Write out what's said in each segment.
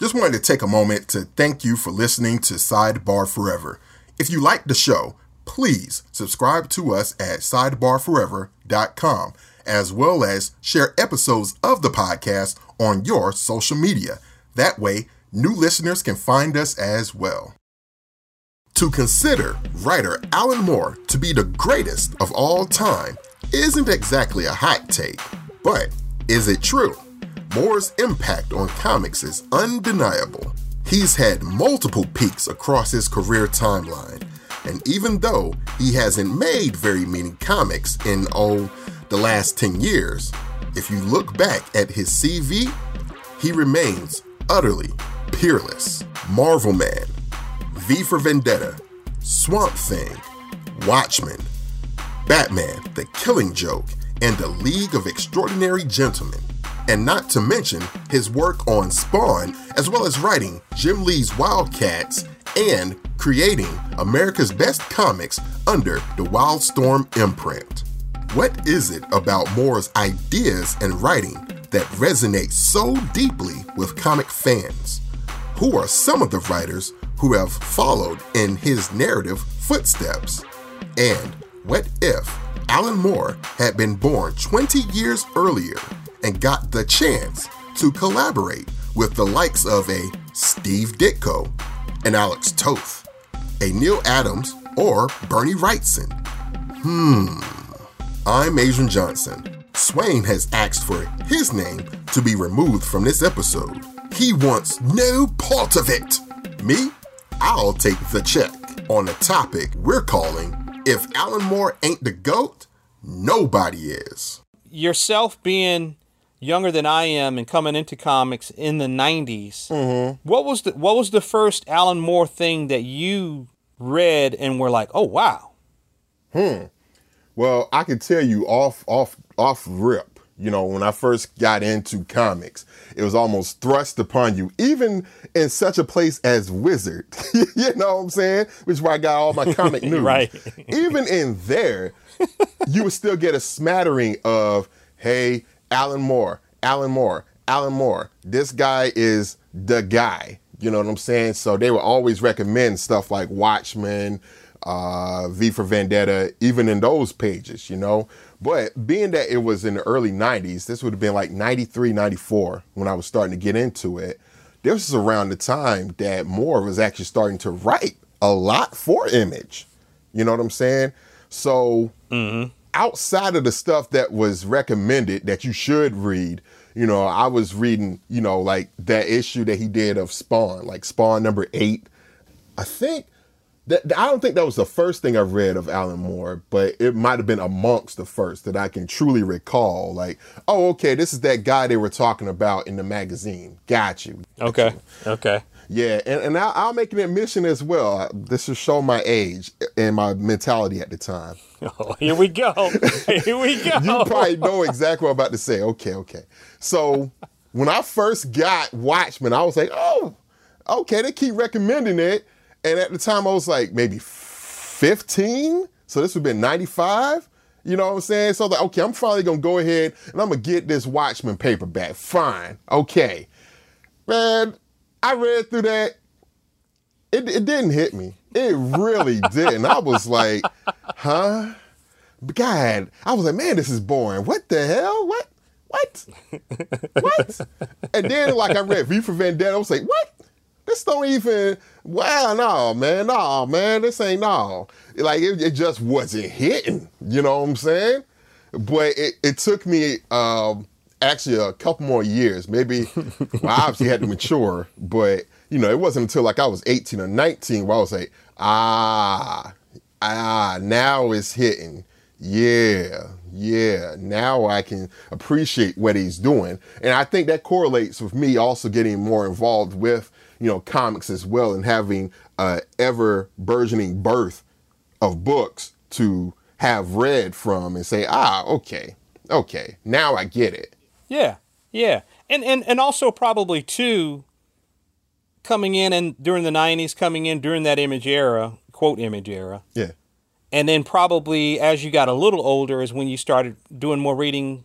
Just wanted to take a moment to thank you for listening to Sidebar Forever. If you like the show, please subscribe to us at sidebarforever.com, as well as share episodes of the podcast on your social media. That way, new listeners can find us as well. To consider writer Alan Moore to be the greatest of all time isn't exactly a hot take, but is it true? Moore's impact on comics is undeniable. He's had multiple peaks across his career timeline, and even though he hasn't made very many comics in, oh, the last 10 years, if you look back at his CV, he remains utterly peerless. Marvel Man, V for Vendetta, Swamp Thing, Watchmen, Batman, The Killing Joke, and The League of Extraordinary Gentlemen and not to mention his work on Spawn, as well as writing Jim Lee's Wildcats and creating America's Best Comics under the Wildstorm imprint. What is it about Moore's ideas and writing that resonates so deeply with comic fans? Who are some of the writers who have followed in his narrative footsteps? And what if Alan Moore had been born 20 years earlier and got the chance to collaborate with the likes of a Steve Ditko, an Alex Toth, a Neal Adams, or Bernie Wrightson. Hmm. I'm Adrian Johnson. Swain has asked for his name to be removed from this episode. He wants no part of it. Me? I'll take the check on a topic we're calling If Alan Moore Ain't the GOAT, Nobody Is. Yourself being younger than I am and coming into comics in the 90s, mm-hmm. what was the what was the first Alan Moore thing that you read and were like, "Oh, wow." Hmm. Well, I can tell you off off off rip. You know, when I first got into comics, it was almost thrust upon you, even in such a place as Wizard. you know what I'm saying? Which is where I got all my comic news. right. even in there, you would still get a smattering of, hey, Alan Moore, Alan Moore, Alan Moore. This guy is the guy. You know what I'm saying? So they would always recommend stuff like Watchmen, uh, V for Vendetta, even in those pages, you know. But being that it was in the early 90s, this would have been like 93, 94 when I was starting to get into it. This is around the time that Moore was actually starting to write a lot for Image. You know what I'm saying? So mm-hmm outside of the stuff that was recommended that you should read, you know, I was reading, you know, like that issue that he did of Spawn, like Spawn number eight. I think that I don't think that was the first thing I read of Alan Moore, but it might have been amongst the first that I can truly recall. Like, oh, okay, this is that guy they were talking about in the magazine. Got you. Got okay. You. Okay. Yeah, and, and I'll, I'll, make an admission as well. This will show my age and my mentality at the time. Oh, here we go. Here we go. you probably know exactly what I'm about to say. Okay, okay. So when I first got Watchmen, I was like, oh, okay, they keep recommending it. And at the time, I was like maybe 15. So this would have been 95. You know what I'm saying? So like, okay, I'm finally gonna go ahead and I'm gonna get this Watchmen paperback. Fine. Okay. Man, I read through that. It, it didn't hit me. It really didn't. I was like, huh? God, I was like, man, this is boring. What the hell? What? What? what? And then, like, I read V for Vendetta. I was like, what? This don't even. Wow, no, man, no, man, this ain't no. Like, it, it just wasn't hitting. You know what I'm saying? But it, it took me um, actually a couple more years. Maybe well, I obviously had to mature, but you know, it wasn't until like I was 18 or 19 where I was like, ah, ah, now it's hitting. Yeah, yeah. Now I can appreciate what he's doing. And I think that correlates with me also getting more involved with, you know, comics as well and having a ever burgeoning birth of books to have read from and say, ah, okay, okay, now I get it. Yeah, yeah, and and and also probably too coming in and during the '90s, coming in during that image era, quote image era. Yeah. And then probably as you got a little older is when you started doing more reading,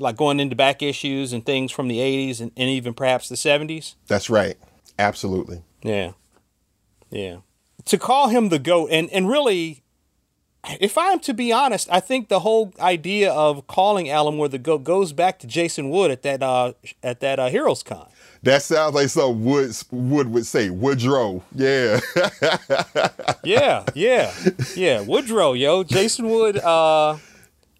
like going into back issues and things from the '80s and, and even perhaps the '70s. That's right. Absolutely. Yeah. Yeah. To call him the GOAT, and, and really, if I'm to be honest, I think the whole idea of calling Alan Moore the GOAT goes back to Jason Wood at that uh, at that uh, Heroes Con. That sounds like something Wood Wood would say. Woodrow, yeah, yeah, yeah, yeah. Woodrow, yo, Jason Wood. Uh,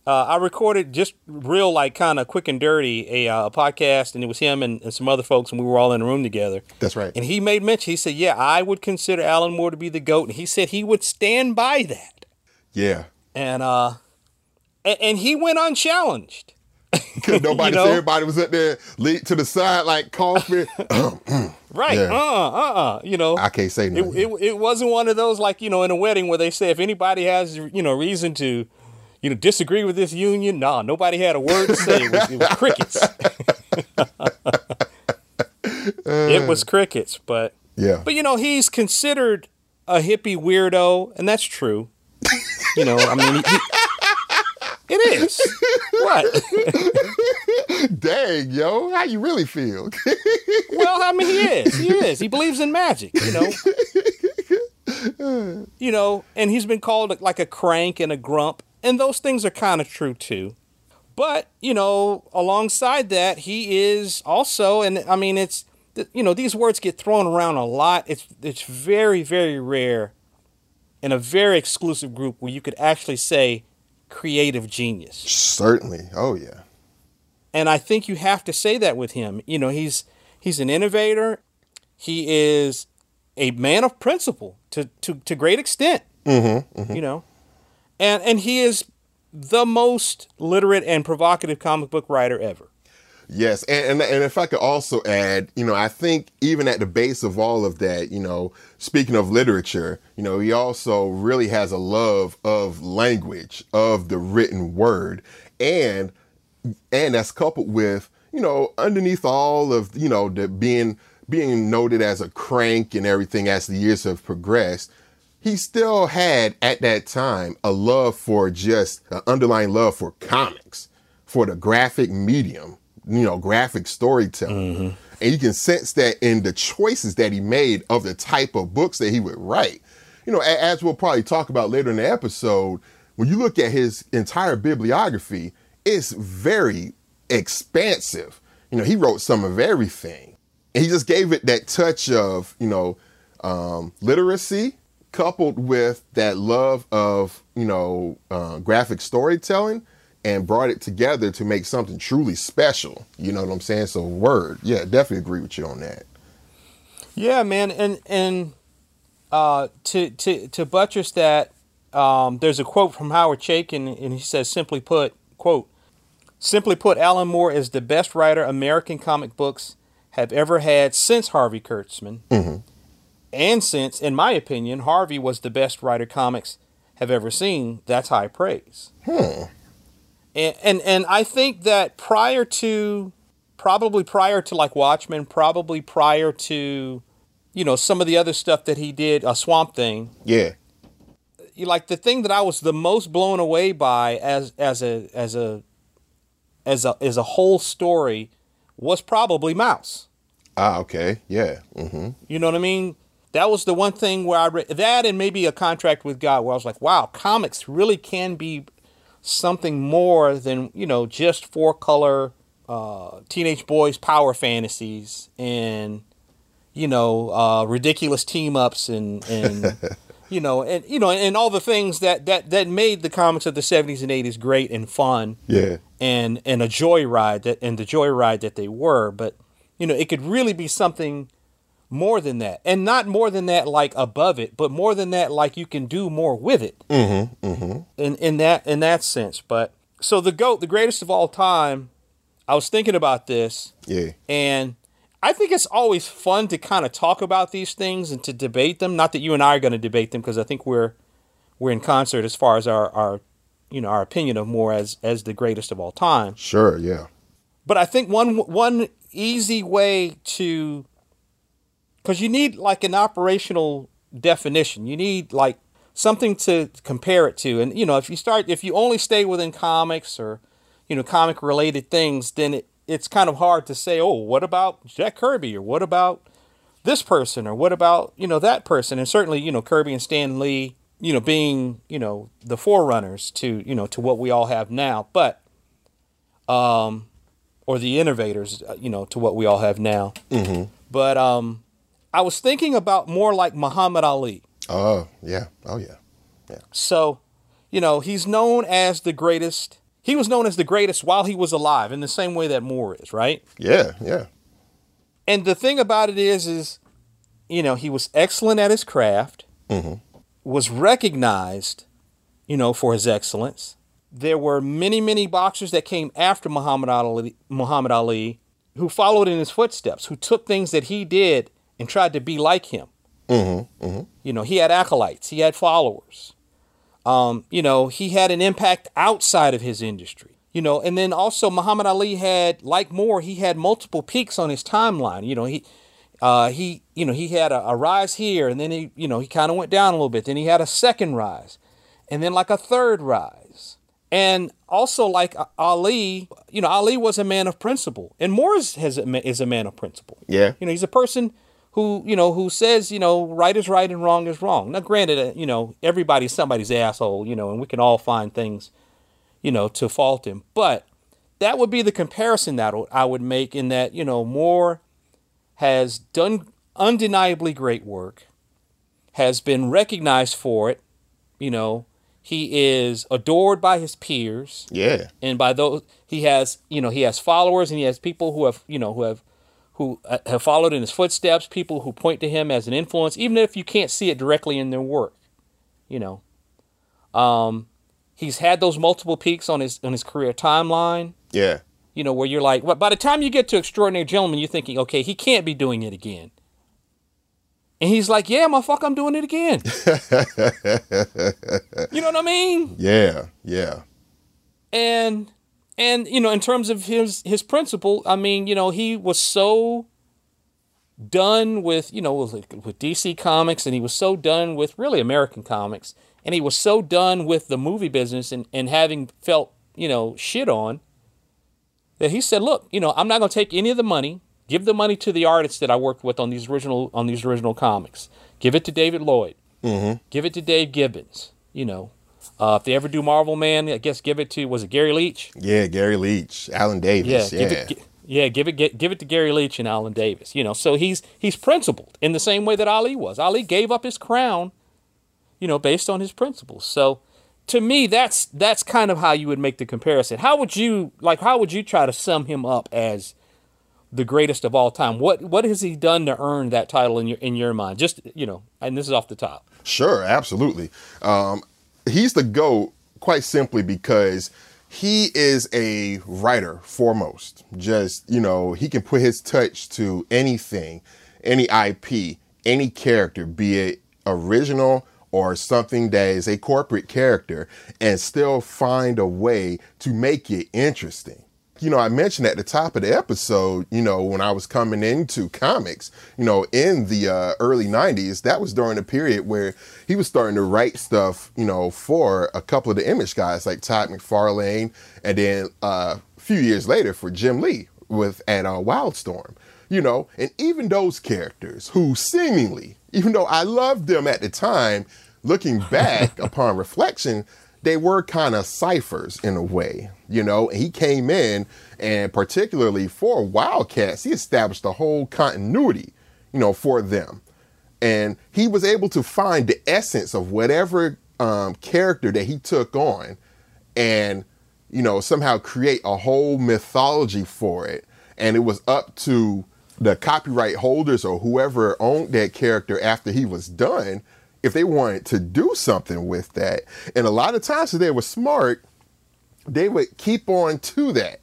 uh, I recorded just real like kind of quick and dirty a, uh, a podcast, and it was him and, and, some other folks, and we were all in a room together. That's right. And he made mention. He said, "Yeah, I would consider Alan Moore to be the goat," and he said he would stand by that. Yeah. And uh, and, and he went unchallenged. Because nobody, you know? everybody was up there lead to the side like coffee. right. Yeah. Uh, uh, uh. You know. I can't say nothing. It, it, it wasn't one of those like, you know, in a wedding where they say if anybody has, you know, reason to you know, disagree with this union? Nah, nobody had a word to say. It was, it was crickets. it was crickets, but yeah. But you know, he's considered a hippie weirdo, and that's true. You know, I mean, he, it is. What? Dang, yo, how you really feel? well, I mean, he is. He is. He believes in magic. You know. you know, and he's been called like a crank and a grump and those things are kind of true too. But, you know, alongside that, he is also, and I mean, it's, you know, these words get thrown around a lot. It's, it's very, very rare in a very exclusive group where you could actually say creative genius. Certainly. Oh, yeah. And I think you have to say that with him. You know, he's, he's an innovator. He is a man of principle to, to, to great extent. Mm-hmm, mm-hmm. You know, and and he is the most literate and provocative comic book writer ever. Yes, and, and, and if I could also add, you know, I think even at the base of all of that, you know, speaking of literature, you know, he also really has a love of language, of the written word, and and that's coupled with, you know, underneath all of, you know, the being being noted as a crank and everything as the years have progressed, he still had at that time a love for just an underlying love for comics, for the graphic medium, you know, graphic storytelling. Mm-hmm. And you can sense that in the choices that he made of the type of books that he would write. You know, as we'll probably talk about later in the episode, when you look at his entire bibliography, it's very expansive. You know, he wrote some of everything. And he just gave it that touch of, you know, um, literacy, coupled with that love of you know uh, graphic storytelling and brought it together to make something truly special. You know what i'm saying? So word. Yeah definitely agree with you on that. Yeah man and and uh, to to to buttress that um, there's a quote from howard chaykin and he says simply put quote simply put alan moore is the best writer american comic books have ever had since harvey kurtzman. Mm-hmm. And since, in my opinion, Harvey was the best writer comics have ever seen, that's high praise. Hmm. And, and and I think that prior to probably prior to like Watchmen, probably prior to you know some of the other stuff that he did, a Swamp Thing. Yeah. You Like the thing that I was the most blown away by as as a as a as a as a whole story was probably Maus. Ah, okay, yeah. Mm-hmm. You know what I mean? that was the one thing where I read that and maybe a contract with God where I was like, wow, comics really can be something more than, you know, just four color uh, teenage boys power fantasies and, you know, uh, ridiculous team ups and, and you know, and, you know, and all the things that, that, that made the comics of the 70s and 80s great and fun. Yeah. And, and a joyride that, and the joyride that they were. But, you know, it could really be something more than that. And not more than that like above it but more than that like you can do more with it. Mm-hmm, mm-hmm. in in that in that sense. But so the goat the greatest of all time i was thinking about this. Yeah. And i think it's always fun to kind of talk about these things and to debate them. Not that you and i are going to debate them because i think we're we're in concert as far as our our you know our opinion of Moore as as the greatest of all time. Sure yeah. But i think one one easy way to because you need like an operational definition. You need like something to compare it to. And you know, if you start, if you only stay within comics or you know comic related things, then it, it's kind of hard to say, oh, what about Jack Kirby or what about this person or what about you know that person and certainly you know kirby and stan lee you know being you know the forerunners to you know to what we all have now but um or the innovators uh, you know to what we all have now Mm-hmm. but um i was thinking about more like muhammad ali Oh yeah. Oh yeah. Yeah. so you know he's known as the greatest he was known as the greatest while he was alive in the same way that moore is right Yeah. Yeah. and the thing about it is is you know he was excellent at his craft Mhm. was recognized you know for his excellence there were many many boxers that came after muhammad ali muhammad ali who followed in his footsteps who took things that he did and tried to be like him Mm-hmm. Mm-hmm. you know he had acolytes he had followers um, you know he had an impact outside of his industry you know and then also muhammad ali had like moore he had multiple peaks on his timeline you know he uh, he you know he had a, a rise here and then he you know he kind of went down a little bit then he had a second rise and then like a third rise and also like ali you know ali was a man of principle and moore is, has is a man of principle Yeah. you know, he's a person who, you know, who says, you know, right is right and wrong is wrong. Now, granted, uh, you know, everybody's somebody's asshole, you know, and we can all find things, you know, to fault him. But that would be the comparison that I would make in that, you know, Moore has done undeniably great work, has been recognized for it, you know, he is adored by his peers Yeah. and by those he has you know he has followers and he has people who have you know who have who uh, have followed in his footsteps people who point to him as an influence even if you can't see it directly in their work you know um he's had those multiple peaks on his on his career timeline Yeah. you know where you're like well, by the time you get to extraordinary gentlemen you're thinking okay he can't be doing it again and he's like yeah motherfucker i'm doing it again you know what i mean Yeah. Yeah. and and you know in terms of his his principle i mean you know he was so done with you know with, with dc comics and he was so done with really american comics and he was so done with the movie business and, and having felt you know shit on that he said look you know i'm not going to take any of the money. Give the money to the artists that i worked with on these original on these original comics. Give it to david lloyd. Mm-hmm. give it to dave gibbons you know uh, if they ever do Marvel Man, I guess give it to was it Garry Leach? Yeah. Garry Leach, Alan Davis. Yeah, Yeah. give it, gi- yeah, give it, gi- give it to Garry Leach and Alan Davis. You know, so he's he's principled in the same way that Ali was. Ali gave up his crown, you know, based on his principles. So, to me, that's that's kind of how you would make the comparison. How would you like? How would you try to sum him up as the greatest of all time? What what has he done to earn that title in your in your mind? Just you know, and this is off the top. Sure, absolutely. Um, he's the GOAT quite simply because he is a writer foremost. Just, you know, he can put his touch to anything, any IP, any character, be it original or something that is a corporate character, and still find a way to make it interesting you know, I mentioned at the top of the episode, you know, when I was coming into comics, you know, in the uh, early 90s, that was during a period where he was starting to write stuff, you know, for a couple of the image guys like Todd McFarlane, and then uh, a few years later for Jim Lee with at uh, Wildstorm, you know, and even those characters who seemingly, even though I loved them at the time, looking back upon reflection, they were kind of ciphers in a way, you know. He came in, and particularly for Wildcats, he established a whole continuity, you know, for them. And he was able to find the essence of whatever um, character that he took on, and you know somehow create a whole mythology for it. And it was up to the copyright holders or whoever owned that character after he was done if they wanted to do something with that. And a lot of times, if they were smart, they would keep on to that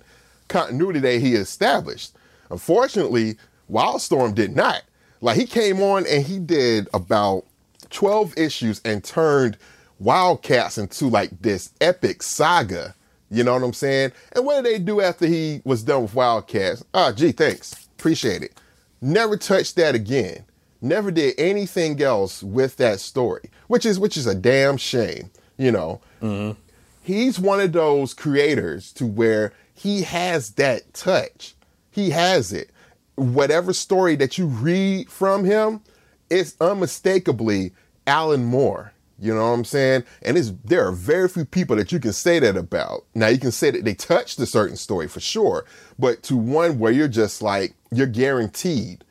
continuity that he established. Unfortunately, Wildstorm did not. Like he came on and he did about 12 issues and turned Wildcats into like this epic saga. You know what I'm saying? And what did they do after he was done with Wildcats? Ah, gee, thanks. Appreciate it. Never touched that again never did anything else with that story, which is which is a damn shame. You know, Mm-hmm. he's one of those creators to where he has that touch. He has it. whatever story that you read from him, it's unmistakably Alan Moore. You know what I'm saying? And it's there are very few people that you can say that about. Now you can say that they touched a certain story for sure, but to one where you're just like you're guaranteed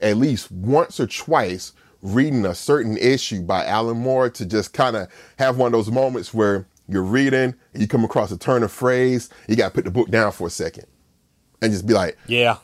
at least once or twice reading a certain issue by Alan Moore to just kind of have one of those moments where you're reading and you come across a turn of phrase, you got to put the book down for a second and just be like, yeah,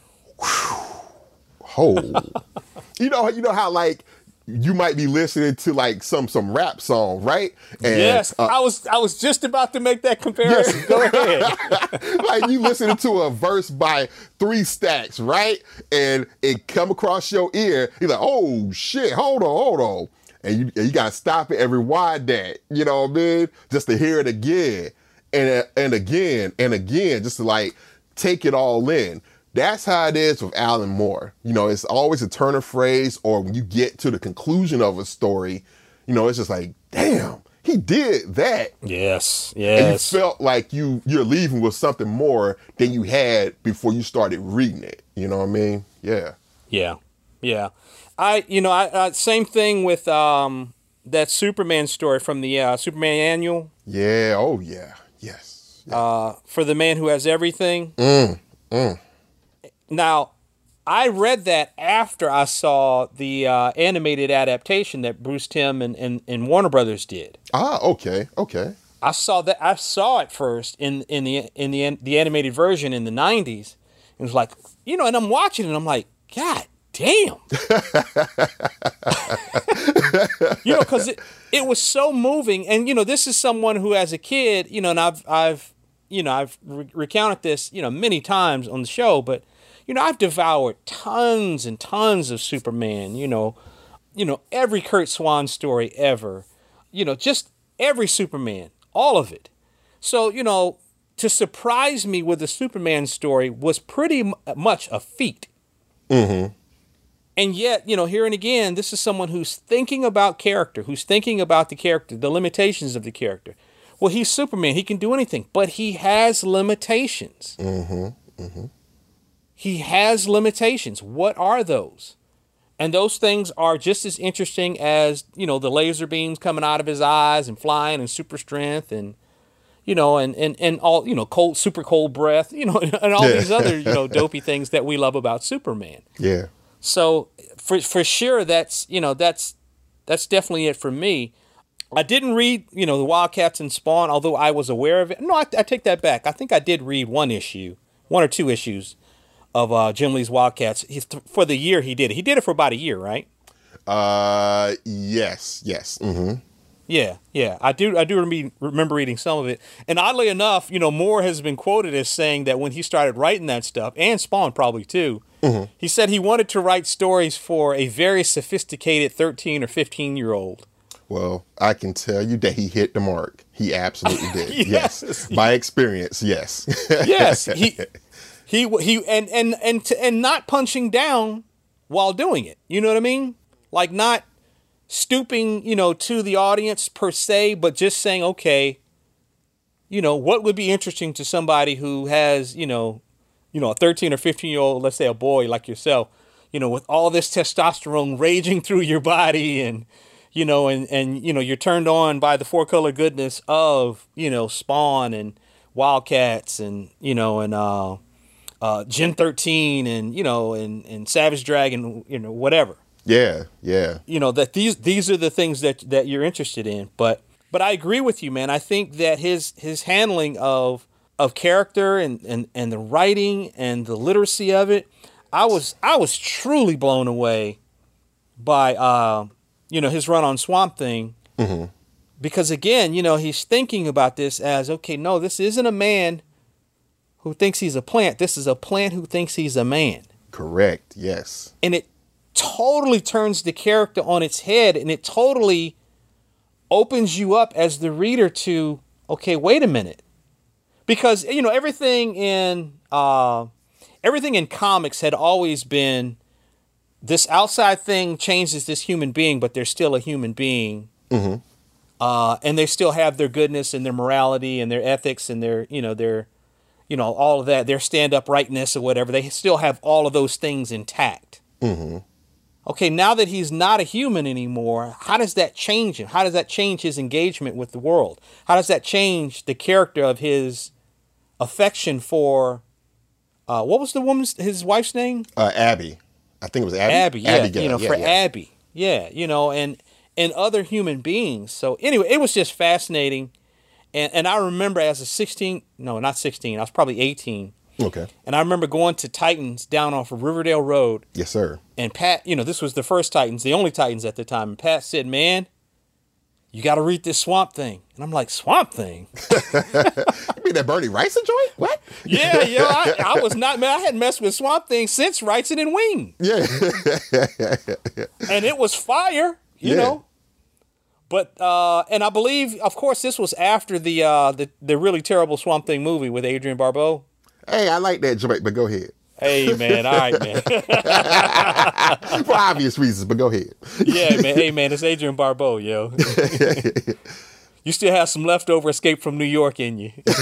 oh, you know, you know how like you might be listening to like some some rap song, right? And, yes, uh, I was I was just about to make that comparison. Yes. Go ahead. like you listening to a verse by Three Stacks, right? And it come across your ear, you're like, oh shit, hold on, hold on. And you, you gotta stop it and rewind that, you know what I mean? Just to hear it again and and again and again, just to like take it all in. That's how it is with Alan Moore. You know, it's always a turn of phrase, or when you get to the conclusion of a story, you know, it's just like, damn, he did that. Yes, yes. And you felt like you you're leaving with something more than you had before you started reading it. You know what I mean? Yeah. Yeah, yeah. I, you know, I uh, same thing with um that Superman story from the uh, Superman annual. Yeah. Oh yeah. Yes. Yeah. Uh, for the man who has everything. Mm. Mm. Now, I read that after I saw the uh, animated adaptation that Bruce Timm and, and, and Warner Brothers did. Ah, okay, okay. I saw that. I saw it first in in the in the the animated version in the '90s. It was like, you know, and I'm watching it. and I'm like, God damn. you know, because it it was so moving, and you know, this is someone who, as a kid, you know, and I've I've you know I've re- recounted this you know many times on the show, but you know, I've devoured tons and tons of Superman, you know, you know, every Curt Swan story ever. You know, just every Superman, all of it. So, you know, to surprise me with a Superman story was pretty much a feat. Mm-hmm. And yet, you know, here and again, this is someone who's thinking about character, who's thinking about the character, the limitations of the character. Well, he's Superman. He can do anything, but he has limitations. Mm-hmm. Mm-hmm. He has limitations. What are those? And those things are just as interesting as, you know, the laser beams coming out of his eyes and flying and super strength and, you know, and, and, and all, you know, cold, super cold breath, you know, and all yeah. these other, you know, dopey things that we love about Superman. Yeah. So for, for sure, that's, you know, that's, that's definitely it for me. I didn't read, you know, the Wildcats and Spawn, although I was aware of it. No, I, I take that back. I think I did read one issue, one or two issues of uh, Jim Lee's Wildcats. He, for the year he did it. He did it for about a year, right? Uh, yes, yes. Mm-hmm. Yeah, yeah. I do. I do remember reading some of it. And oddly enough, you know, Moore has been quoted as saying that when he started writing that stuff, and Spawn probably too, mm-hmm. he said he wanted to write stories for a very sophisticated thirteen or fifteen year old. Well, I can tell you that he hit the mark. He absolutely did. yes. yes. By experience, yes. yes. He he he and and and to, and not punching down while doing it. You know what I mean? Like not stooping, you know, to the audience per se, but just saying, okay, you know, what would be interesting to somebody who has, you know, you know, a 13 or 15 year old, let's say a boy like yourself, you know, with all this testosterone raging through your body and, you know, and, and, you know, you're turned on by the four color goodness of, you know, Spawn and Wildcats and, you know, and, uh, uh, Gen 13 and you know and and Savage Dragon, you know whatever. Yeah, yeah. You know that these these are the things that that you're interested in, but but I agree with you, man. I think that his his handling of of character and and and the writing and the literacy of it, I was I was truly blown away by uh, you know his run on Swamp Thing. Mm-hmm. Because again, you know, he's thinking about this as okay, no, this isn't a man who thinks he's a plant. This is a plant who thinks he's a man. Correct. Yes. And it totally turns the character on its head and it totally opens you up as the reader to okay, wait a minute. Because you know, everything in uh everything in comics had always been this outside thing changes this human being, but they're still a human being. Mm-hmm. Uh, and they still have their goodness and their morality and their ethics and their, you know, their you know, all of that, their stand uprightness or whatever, they still have all of those things intact. Mm-hmm. Okay, now that he's not a human anymore, how does that change him? How does that change his engagement with the world? How does that change the character of his affection for uh, what was the woman's his wife's name? Uh, Abby. I think it was Abby. Abby, yeah, Abigail, you know, yeah, for yeah. Abby, yeah, you know, and and other human beings. So anyway, it was just fascinating, and and I remember as a sixteen, no, not sixteen, I was probably eighteen, Okay. and I remember going to Titans down off of Riverdale Road, Yes, sir. and Pat, you know, this was the first Titans, the only Titans at the time, and Pat said, "Man, you got to read this Swamp Thing," and I'm like, "Swamp Thing." You mean that Bernie Rice joint? What? Yeah, yeah, I, I was not man. I hadn't messed with Swamp Thing since Wrightson and Wein. Yeah. and it was fire, you Yeah. know. But uh, and I believe, of course, this was after the uh, the the really terrible Swamp Thing movie with Adrienne Barbeau. hey, I like that joint, but go ahead. Hey man, all right man, For obvious reasons, but go ahead. yeah man, hey man, it's Adrienne Barbeau, yo. you still have some leftover Escape from New York in you. but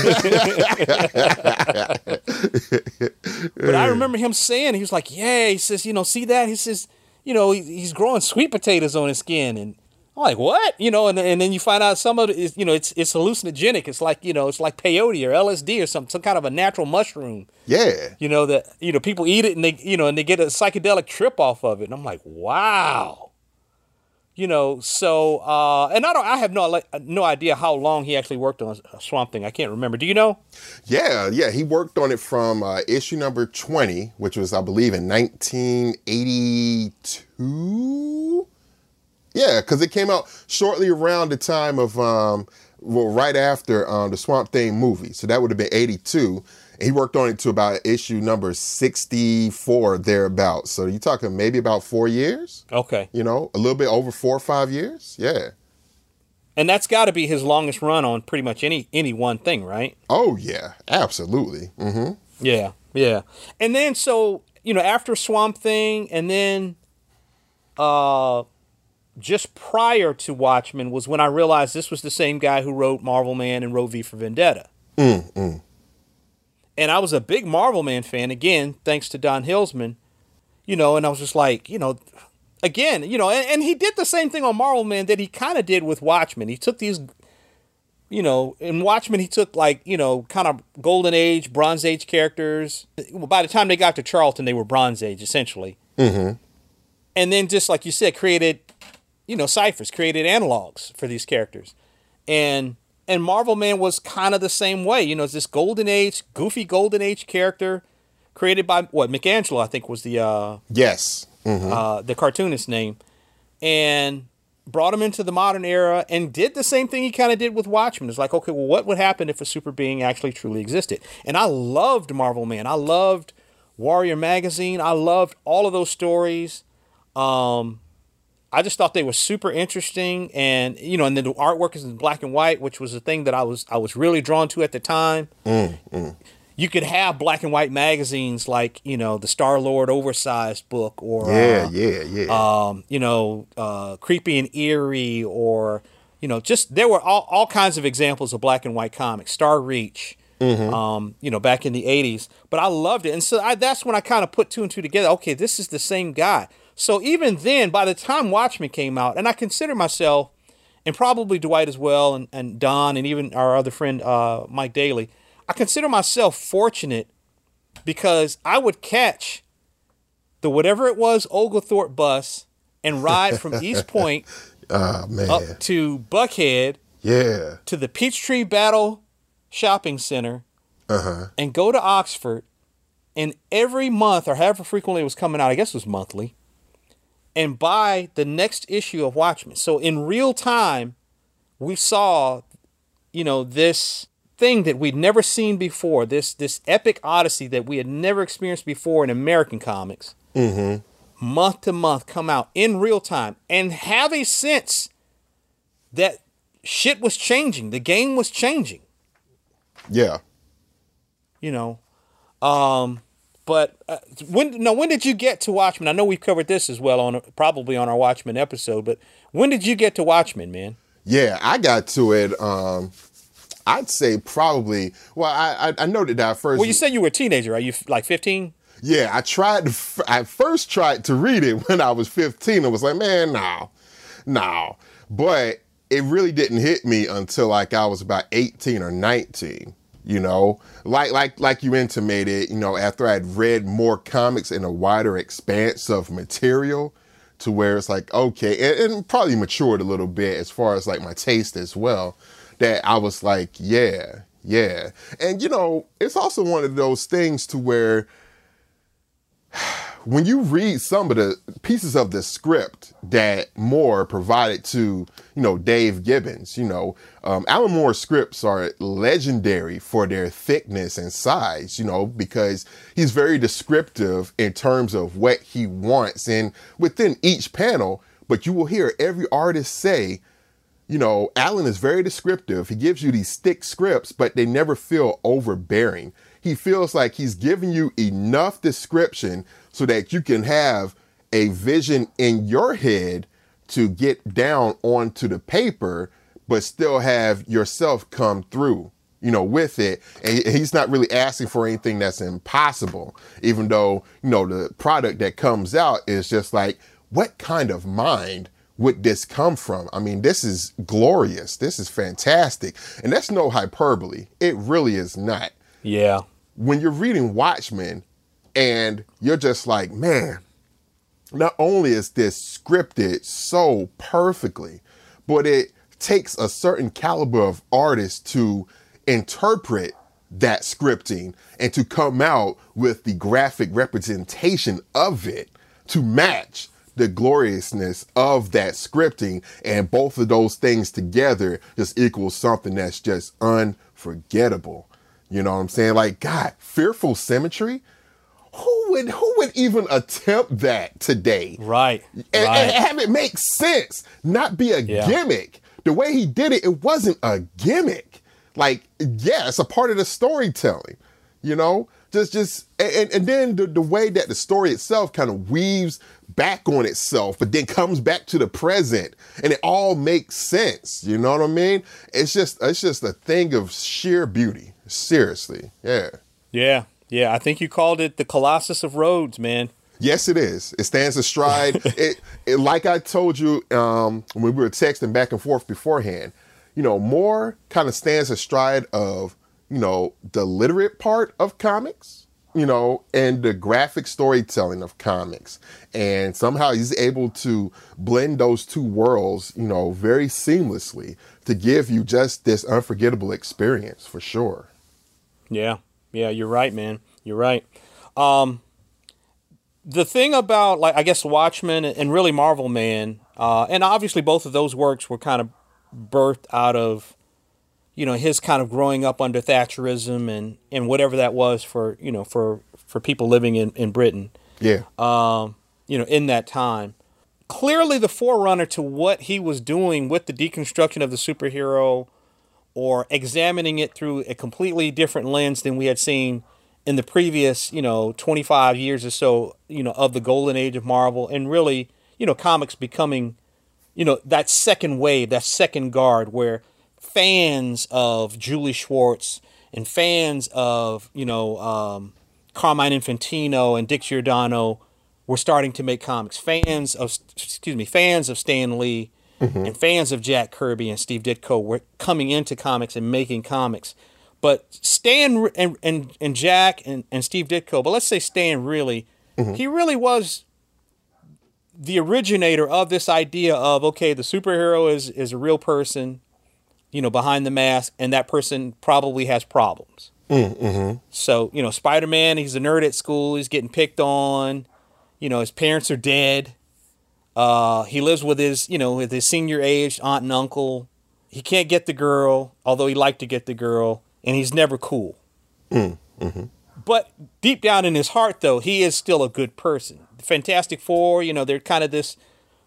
I remember him saying, he was like, "Yeah," he says, "You know, see that?" He says, "You know, he's growing sweet potatoes on his skin," and I'm like, "What?" You know, and and then you find out some of it is, you know, it's it's hallucinogenic. It's like you know, it's like peyote or LSD or some some kind of a natural mushroom. Yeah. You know that you know people eat it and they you know and they get a psychedelic trip off of it, and I'm like, "Wow." You know, so uh, and I don't, I have no like, no idea how long he actually worked on Swamp Thing. I can't remember. Do you know? Yeah, yeah. He worked on it from uh, issue number 20, which was, I believe, in 1982. Yeah, because it came out shortly around the time of, um, well, right after um, the Swamp Thing movie. So that would have been 82. And he worked on it to about issue number 64, thereabouts. So you're talking maybe about four years, Okay. you know, a little bit over four or five years. Yeah. And that's got to be his longest run on pretty much any any one thing, right? Oh, yeah, absolutely. hmm Yeah, yeah. And then so you know after Swamp Thing, and then uh, just prior to Watchmen was when I realized this was the same guy who wrote Marvel Man and wrote V for Vendetta. And I was a big Marvel Man fan again, thanks to Don Hillsman. You know, and I was just like, you know, again, you know, and, and he did the same thing on Marvel Man that he kind of did with Watchmen. He took these you know, in Watchmen, he took like, you know, kind of Golden Age, Bronze Age characters. Well, by the time they got to Charlton, they were Bronze Age, essentially. Mm-hmm. And then, just like you said, created, you know, ciphers, created analogs for these characters. And and Marvel Man was kind of the same way. You know, it's this Golden Age, goofy Golden Age character created by, what, Mick Anglo, I think was the uh, Yes. hmm uh, the cartoonist name, and brought him into the modern era and did the same thing he kind of did with Watchmen. It's like, okay, well, what would happen if a super being actually truly existed? And I loved Marvel Man. I loved Warrior Magazine. I loved all of those stories. Um, I just thought they were super interesting, and you know, and then the artwork is in black and white, which was the thing that I was I was really drawn to at the time. You could have black and white magazines like you know the Star Lord oversized book, or Yeah, uh, yeah, yeah. um, you know, uh, creepy and eerie, or you know, just there were all, all kinds of examples of black and white comics. Star Reach, um, you know, back in the '80s. But I loved it, and so I, that's when I kind of put two and two together. Okay, this is the same guy. So even then, by the time Watchmen came out, and I consider myself, and probably Dwight as well, and, and Don, and even our other friend uh, Mike Daly, I consider myself fortunate because I would catch the whatever it was Oglethorpe bus and ride from East Point oh, man. up to Buckhead yeah. to the Peachtree Battle Shopping Center Uh huh. and go to Oxford and every month or however frequently it was coming out, I guess it was monthly, and buy the next issue of Watchmen. So in real time, we saw, you know, this thing that we'd never seen before, this this epic odyssey that we had never experienced before in American comics. Month to month come out in real time and have a sense that shit was changing. The game was changing Yeah. you know. Um, but uh, when no, when did you get to Watchmen? I know we've covered this as well on probably on our Watchmen episode, but when did you get to Watchmen, man? Yeah, I got to it. Um, I'd say probably. Well, I I, I noted that first. Well, you said you were a teenager. Are you like 15? Yeah, I tried. To, I first tried to read it when I was 15 and was like, man, no, no. But it really didn't hit me until like I was about 18 or 19. You know, like like like you intimated. You know, after I'd read more comics in a wider expanse of material, to where it's like okay, and, and probably matured a little bit as far as like my taste as well. That I was like, yeah, yeah, and you know, it's also one of those things to where when you read some of the pieces of the script that Moore provided to, you know, Dave Gibbons, you know, um, Alan Moore's scripts are legendary for their thickness and size, you know, because he's very descriptive in terms of what he wants. And within each panel, but you will hear every artist say, you know, Alan is very descriptive. He gives you these thick scripts, but they never feel overbearing he feels like he's giving you enough description so that you can have a vision in your head to get down onto the paper, but still have yourself come through, you know, with it. And he's not really asking for anything that's impossible, even though, you know, the product that comes out is just like, what kind of mind would this come from? I mean, this is glorious. This is fantastic. And that's no hyperbole. It really is not. Yeah when you're reading Watchmen and you're just like, man, not only is this scripted so perfectly, but it takes a certain caliber of artist to interpret that scripting and to come out with the graphic representation of it to match the gloriousness of that scripting and both of those things together just equals something that's just unforgettable you know what I'm saying? Like, God, fearful symmetry. Who would who would even attempt that today? Right. And, right. and have it make sense, not be a yeah. gimmick. The way he did it, it wasn't a gimmick. Like, yeah, it's a part of the storytelling. You know, just just and, and then the, the way that the story itself kind of weaves back on itself, but then comes back to the present, and it all makes sense. You know what I mean? It's just it's just a thing of sheer beauty. Seriously, yeah. Yeah, yeah. I think you called it the Colossus of Rhodes, man. Yes, it is. It stands astride. it, it, like I told you um, when we were texting back and forth beforehand. You know, Moore kind of stands astride of you know the literate part of comics, you know, and the graphic storytelling of comics, and somehow he's able to blend those two worlds, you know, very seamlessly to give you just this unforgettable experience for sure. Yeah, yeah, you're right, man. You're right. Um, the thing about like I guess Watchmen and really Marvel Man, uh, and obviously both of those works were kind of birthed out of, you know, his kind of growing up under Thatcherism and and whatever that was for you know for for people living in in Britain. Yeah. Um, you know, in that time, clearly the forerunner to what he was doing with the deconstruction of the superhero or examining it through a completely different lens than we had seen in the previous, you know, 25 years or so, you know, of the golden age of Marvel and really, you know, comics becoming, you know, that second wave, that second guard where fans of Julie Schwartz and fans of, you know, um, Carmine Infantino and Dick Giordano were starting to make comics. Fans of, excuse me, fans of Stan Lee mm-hmm. and fans of Jack Kirby and Steve Ditko were coming into comics and making comics. But Stan and and, and Jack and, and Steve Ditko, but let's say Stan really, mm-hmm. he really was the originator of this idea of okay, the superhero is is a real person, you know, behind the mask, and that person probably has problems. Mm-hmm. So you know, Spider Man, he's a nerd at school, he's getting picked on, you know, his parents are dead. Uh, he lives with his, you know, with his senior aged aunt and uncle. He can't get the girl, although he liked to get the girl, and he's never cool. Mm, mm-hmm. But deep down in his heart, though, he is still a good person. The Fantastic Four, you know, they're kind of this,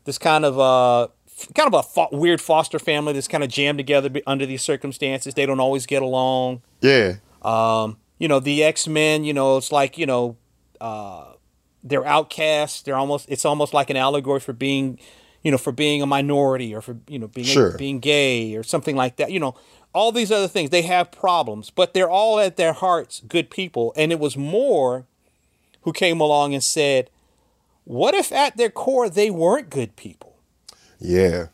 this kind of uh, kind of a fo- weird foster family that's kind of jammed together under these circumstances. They don't always get along. Yeah. Um, you know, the X Men. You know, it's like you know, uh, they're outcasts. They're almost it's almost like an allegory for being, you know, for being a minority or for you know being Sure. being gay or something like that. You know, all these other things. They have problems, but they're all at their hearts good people. And it was Moore who came along and said, "What if at their core they weren't good people? Yeah.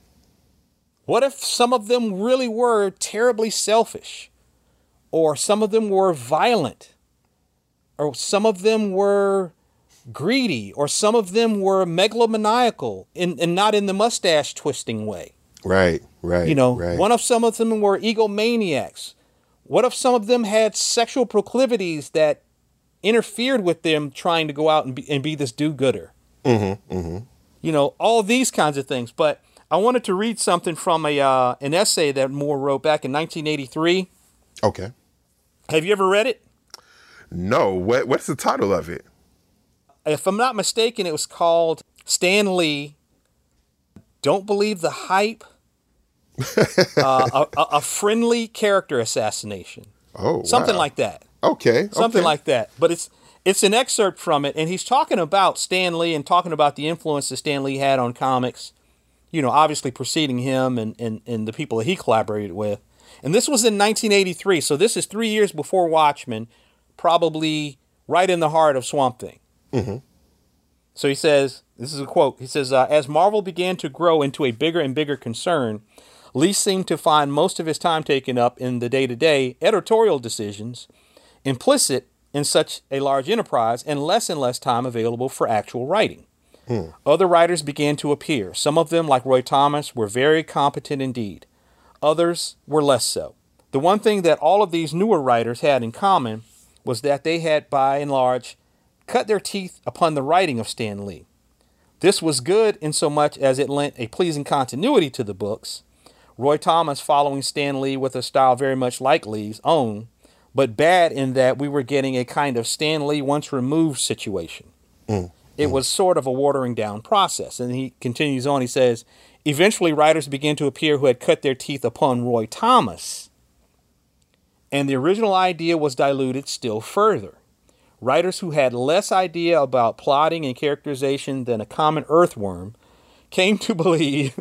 What if some of them really were terribly selfish, or some of them were violent, or some of them were greedy, or some of them were megalomaniacal, in, and not in the mustache twisting way? Right. Right. You know, Right. what if some of them were egomaniacs? What if some of them had sexual proclivities that interfered with them trying to go out and be, and be this do-gooder? Mm-hmm, mm-hmm. You know, all these kinds of things. But I wanted to read something from a uh, an essay that Moore wrote back in 1983. Okay. Have you ever read it? No. What What's the title of it? If I'm not mistaken, it was called Stan Lee. Don't believe the hype. uh, a, a, friendly character assassination. Oh, something wow. like that. Okay. something okay. like that. But it's it's an excerpt from it, and he's talking about Stan Lee and talking about the influence that Stan Lee had on comics. You know, obviously preceding him and, and, and the people that he collaborated with. And this was in 1983, so this is three years before Watchmen, probably right in the heart of Swamp Thing. So he says, this is a quote. He says, uh, as Marvel began to grow into a bigger and bigger concern, Lee seemed to find most of his time taken up in the day to day editorial decisions, implicit in such a large enterprise, and less and less time available for actual writing. Other writers began to appear. Some of them, like Roy Thomas, were very competent indeed. Others were less so. The one thing that all of these newer writers had in common was that they had, by and large, cut their teeth upon the writing of Stan Lee. This was good in so much as it lent a pleasing continuity to the books, Roy Thomas following Stan Lee with a style very much like Lee's own, but bad in that we were getting a kind of Stan Lee once removed situation. Mm, it mm. was sort of a watering down process. And he continues on, he says, eventually writers began to appear who had cut their teeth upon Roy Thomas, and the original idea was diluted still further. Writers who had less idea about plotting and characterization than a common earthworm came to believe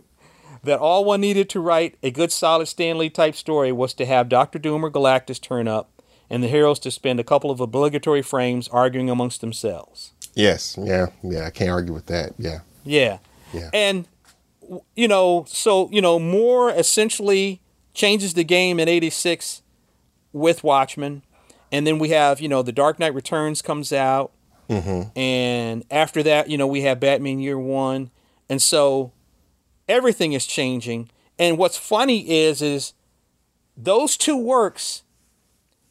that all one needed to write a good solid Stan Lee type story was to have Doctor Doom or Galactus turn up and the heroes to spend a couple of obligatory frames arguing amongst themselves. Yes. Yeah. Yeah. I can't argue with that. Yeah. Yeah. Yeah. And you know, so you know, Moore essentially changes the game in '86 with Watchmen, and then we have you know the Dark Knight Returns comes out, and after that, you know, we have Batman Year One, and so everything is changing. And what's funny is is those two works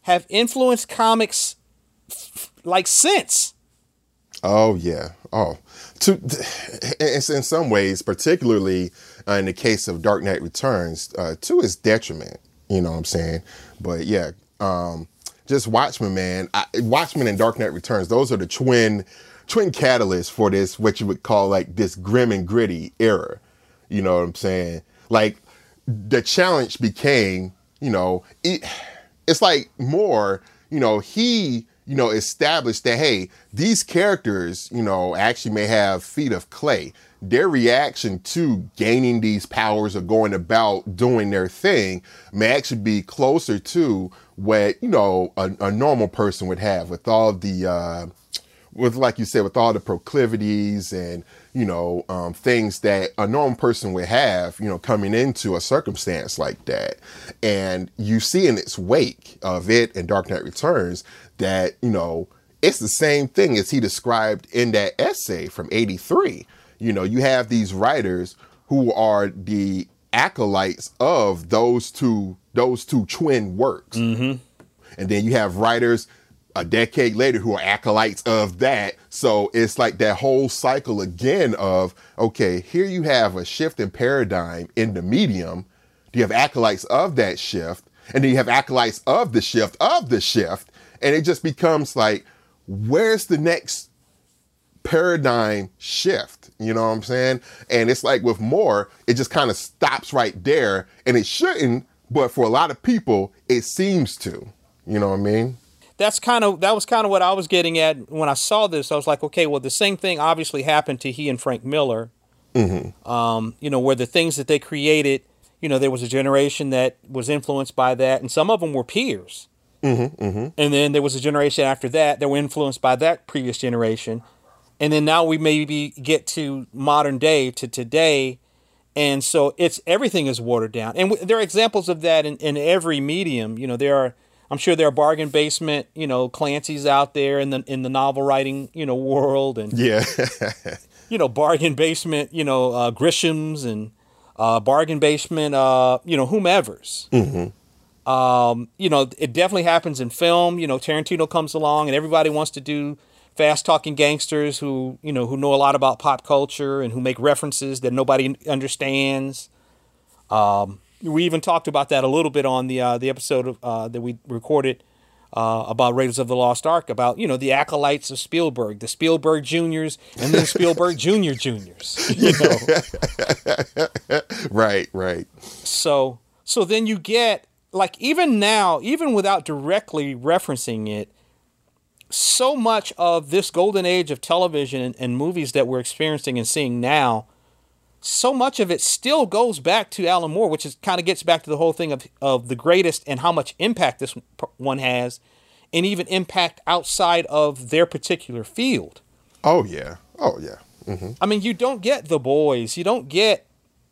have influenced comics like since. Oh yeah. Oh, to in some ways, particularly uh, in the case of Dark Knight Returns, uh, to its detriment. You know what I'm saying? But yeah, um, just Watchmen, man. I, Watchmen and Dark Knight Returns. Those are the twin twin catalysts for this what you would call like this grim and gritty era. You know what I'm saying? Like the challenge became, you know, it, it's like Moore, you know, he, you know, established that, hey, these characters, you know, actually may have feet of clay. Their reaction to gaining these powers or going about doing their thing may actually be closer to what, you know, a, a normal person would have with all the, uh, with like you said, with all the proclivities and you know um, things that a normal person would have, you know, coming into a circumstance like that, and you see in its wake of it and Dark Knight Returns that you know it's the same thing as he described in that essay from '83. You know, you have these writers who are the acolytes of those two those two twin works mm-hmm. and then you have writers a decade later who are acolytes of that. So it's like that whole cycle again of okay, here you have a shift in paradigm in the medium. Do you have acolytes of that shift, and then you have acolytes of the shift of the shift, and it just becomes like, where's the next paradigm shift? You know what I'm saying? And it's like with Moore, it just kind of stops right there, and it shouldn't, but for a lot of people, it seems to. You know what I mean? that's kind of that was kind of what I was getting at when I saw this. I was like, okay, well, the same thing obviously happened to he and Frank Miller mm-hmm. Um, you know, where the things that they created, you know, there was a generation that was influenced by that, and some of them were peers. Mm-hmm, mm-hmm. And then there was a generation after that that were influenced by that previous generation. And then now we maybe get to modern day, to today. And so it's everything is watered down. And w- there are examples of that in, in every medium. You know, there are, I'm sure there are bargain basement, you know, Clancy's out there in the, in the novel writing, you know, world. And, Yeah. you know, bargain basement, you know, uh, Grisham's and uh, bargain basement, uh, you know, whomever's. Um, you know, it definitely happens in film. You know, Tarantino comes along and everybody wants to do fast talking gangsters who, you know, who know a lot about pop culture and who make references that nobody understands. Um, we even talked about that a little bit on the uh, the episode of, uh, that we recorded uh, about Raiders of the Lost Ark about you know the acolytes of Spielberg, the Spielberg Juniors, and then Spielberg Junior Juniors. You know, right, right. so so then you get like even now, even without directly referencing it, so much of this golden age of television and, and movies that we're experiencing and seeing now, so much of it still goes back to Alan Moore, which is kind of gets back to the whole thing of of the greatest and how much impact this one has, and even impact outside of their particular field. Oh yeah. Oh yeah. Mm-hmm. I mean, you don't get The Boys, you don't get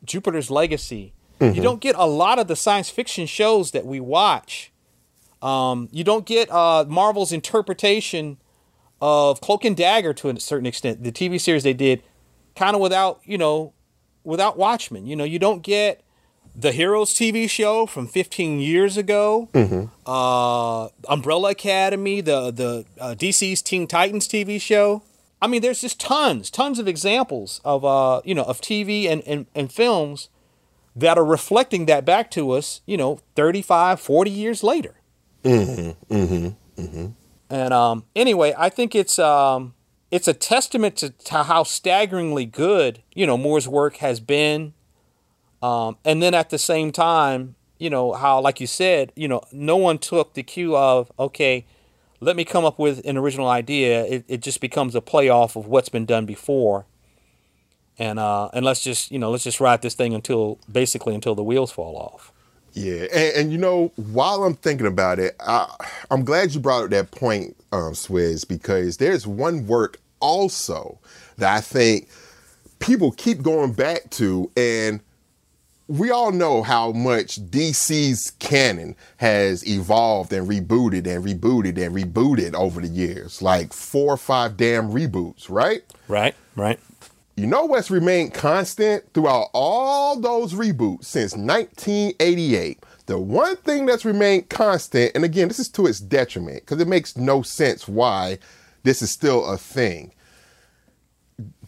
Jupiter's Legacy, you mm-hmm. don't get a lot of the science fiction shows that we watch. Um, you don't get uh, Marvel's interpretation of Cloak and Dagger to a certain extent, the TV series they did, kind of without you know, without Watchmen. You know, you don't get the Heroes TV show from 15 years ago, uh, Umbrella Academy, the the uh, DC's Teen Titans TV show. I mean, there's just tons, tons of examples of uh, you know, of TV and, and, and films that are reflecting that back to us, you know, 35, 40 years later. And um, anyway, I think it's um, it's a testament to, to how staggeringly good you know Moore's work has been, um, and then at the same time, you know how, like you said, you know, no one took the cue of okay, let me come up with an original idea. It, it just becomes a playoff of what's been done before, and uh, and let's just you know let's just ride this thing until basically until the wheels fall off. Yeah, and, and you know, while I'm thinking about it, I, I'm glad you brought up that point, um, Swizz, because there's one work also that I think people keep going back to, and we all know how much DC's canon has evolved and rebooted and rebooted and rebooted over the years, like four or five damn reboots, right? Right. Right. You know what's remained constant throughout all those reboots since 1988? The one thing that's remained constant, and again, this is to its detriment because it makes no sense why this is still a thing.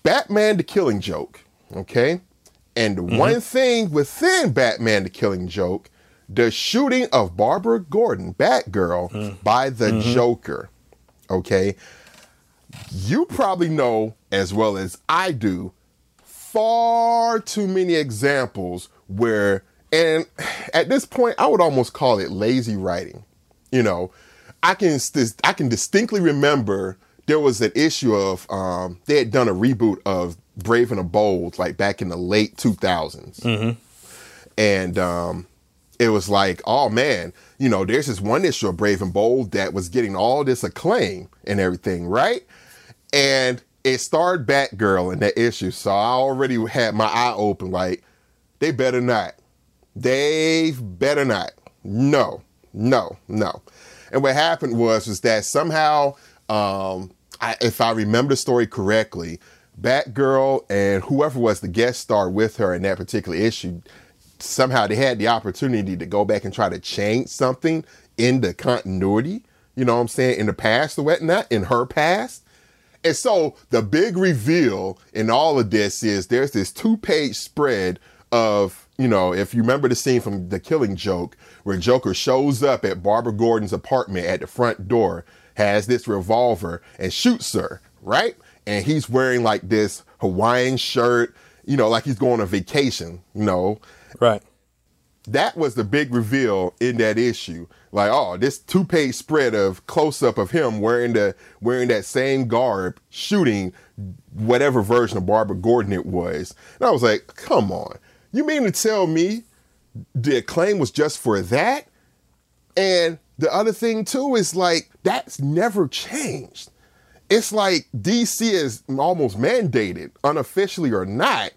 Batman the Killing Joke, okay? And the mm-hmm. one thing within Batman the Killing Joke, the shooting of Barbara Gordon, Batgirl, mm. by the mm-hmm. Joker, okay? You probably know as well as I do far too many examples where, and at this point, I would almost call it lazy writing. You know, I can I can distinctly remember there was an issue of um, they had done a reboot of Brave and the Bold like back in the late 2000s, and um, it was like, oh man, you know, there's this one issue of Brave and Bold that was getting all this acclaim and everything, right? And it starred Batgirl in that issue, so I already had my eye open, like, they better not. They better not. No, no, no. And what happened was was that somehow, um, I, if I remember the story correctly, Batgirl and whoever was the guest star with her in that particular issue, somehow they had the opportunity to go back and try to change something in the continuity. You know what I'm saying? In the past or whatnot, in her past. And so the big reveal in all of this is there's this two page spread of, you know, if you remember the scene from The Killing Joke, where Joker shows up at Barbara Gordon's apartment at the front door, has this revolver and shoots her, right? And he's wearing like this Hawaiian shirt, you know, like he's going on vacation, you know. Right. that was the big reveal in that issue. Like, oh, this two page spread of close up of him wearing the wearing that same garb, shooting whatever version of Barbara Gordon it was. And I was like, come on. You mean to tell me the acclaim was just for that? And the other thing too is like that's never changed. It's like DC is almost mandated, unofficially or not,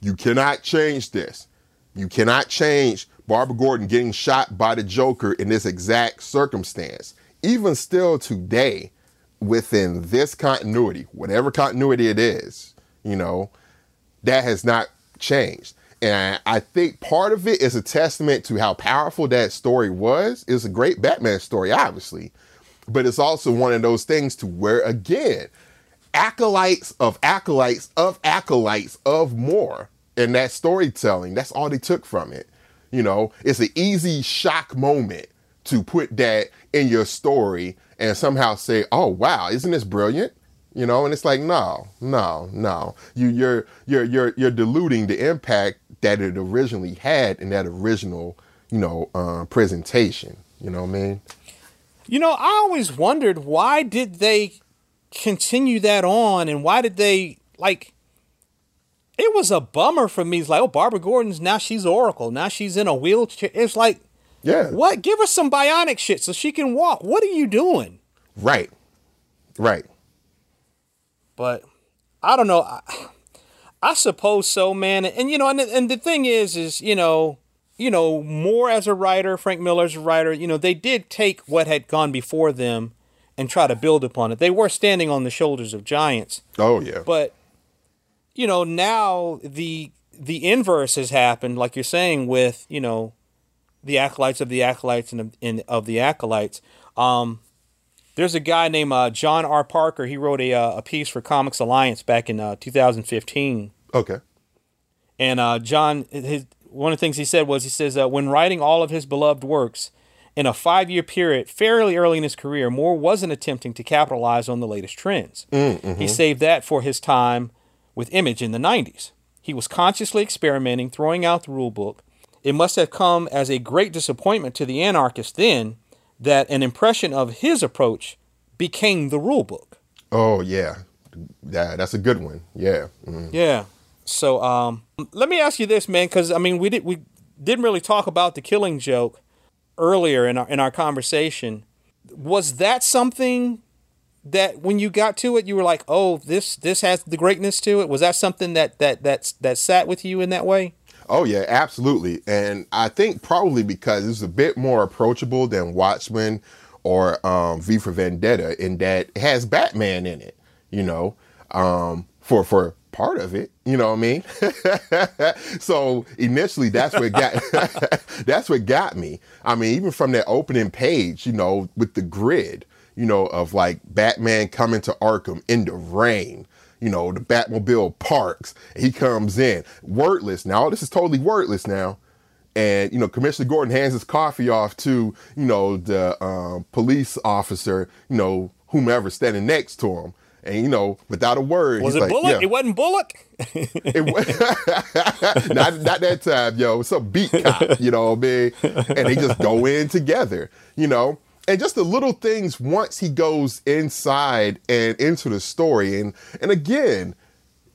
you cannot change this. You cannot change Barbara Gordon getting shot by the Joker in this exact circumstance. Even still today, within this continuity, whatever continuity it is, you know, that has not changed. And I think part of it is a testament to how powerful that story was. It's a great Batman story, obviously, but it's also one of those things to where, again, acolytes of acolytes of acolytes of Moore and that storytelling that's all they took from it you know it's an easy shock moment to put that in your story and somehow say oh wow isn't this brilliant? You know and it's like no no no. You you're you're you're you're diluting the impact that it originally had in that original you know uh, presentation. You know what i mean? You know i always wondered why did they continue that on and why did they like it was a bummer for me. It's like, oh, Barbara Gordon's now she's Oracle. Now she's in a wheelchair. It's like, yeah. What? Give her some bionic shit so she can walk. What are you doing? Right. Right. But I don't know. I, I suppose so, man. And you know, and, and the thing is, is you know, you know, Moore as a writer, Frank Miller as a writer, you know, they did take what had gone before them and try to build upon it. They were standing on the shoulders of giants. Oh yeah. But you know, now the the inverse has happened, like you're saying, with you know, the acolytes of the acolytes and, and of the acolytes. Um, there's a guy named uh, John R. Parker. He wrote a uh, a piece for Comics Alliance back in uh, 2015. Okay. And uh, John, his one of the things he said was he says uh, when writing all of his beloved works in a five year period, fairly early in his career, Moore wasn't attempting to capitalize on the latest trends. Mm, mm-hmm. He saved that for his time with Image in the 90s. He was consciously experimenting, throwing out the rule book. It must have come as a great disappointment to the anarchist then that an impression of his approach became the rule book. Oh yeah, yeah, that's a good one. Yeah, mm. yeah. So um, let me ask you this, man, because I mean we did we didn't really talk about the Killing Joke earlier in our in our conversation. Was that something that when you got to it, you were like, "Oh, this this has the greatness to it." Was that something that that that that sat with you in that way? Oh yeah, absolutely. And I think probably because it's a bit more approachable than Watchmen or um, V for Vendetta, in that it has Batman in it. You know, um, for for part of it. You know what I mean? so initially, that's what got that's what got me. I mean, even from that opening page, you know, with the grid you know, of like Batman coming to Arkham in the rain. You know, the Batmobile parks. He comes in wordless. Now, this is totally wordless now. And, you know, Commissioner Gordon hands his coffee off to, you know, the um, police officer, you know, whomever standing next to him. And, you know, without a word. Was it like, Bullock? Yeah. It wasn't Bullock? it, not, not that time, yo. It's a beat cop, you know what I mean? And they just go in together, you know? And just the little things once he goes inside and into the story. And and again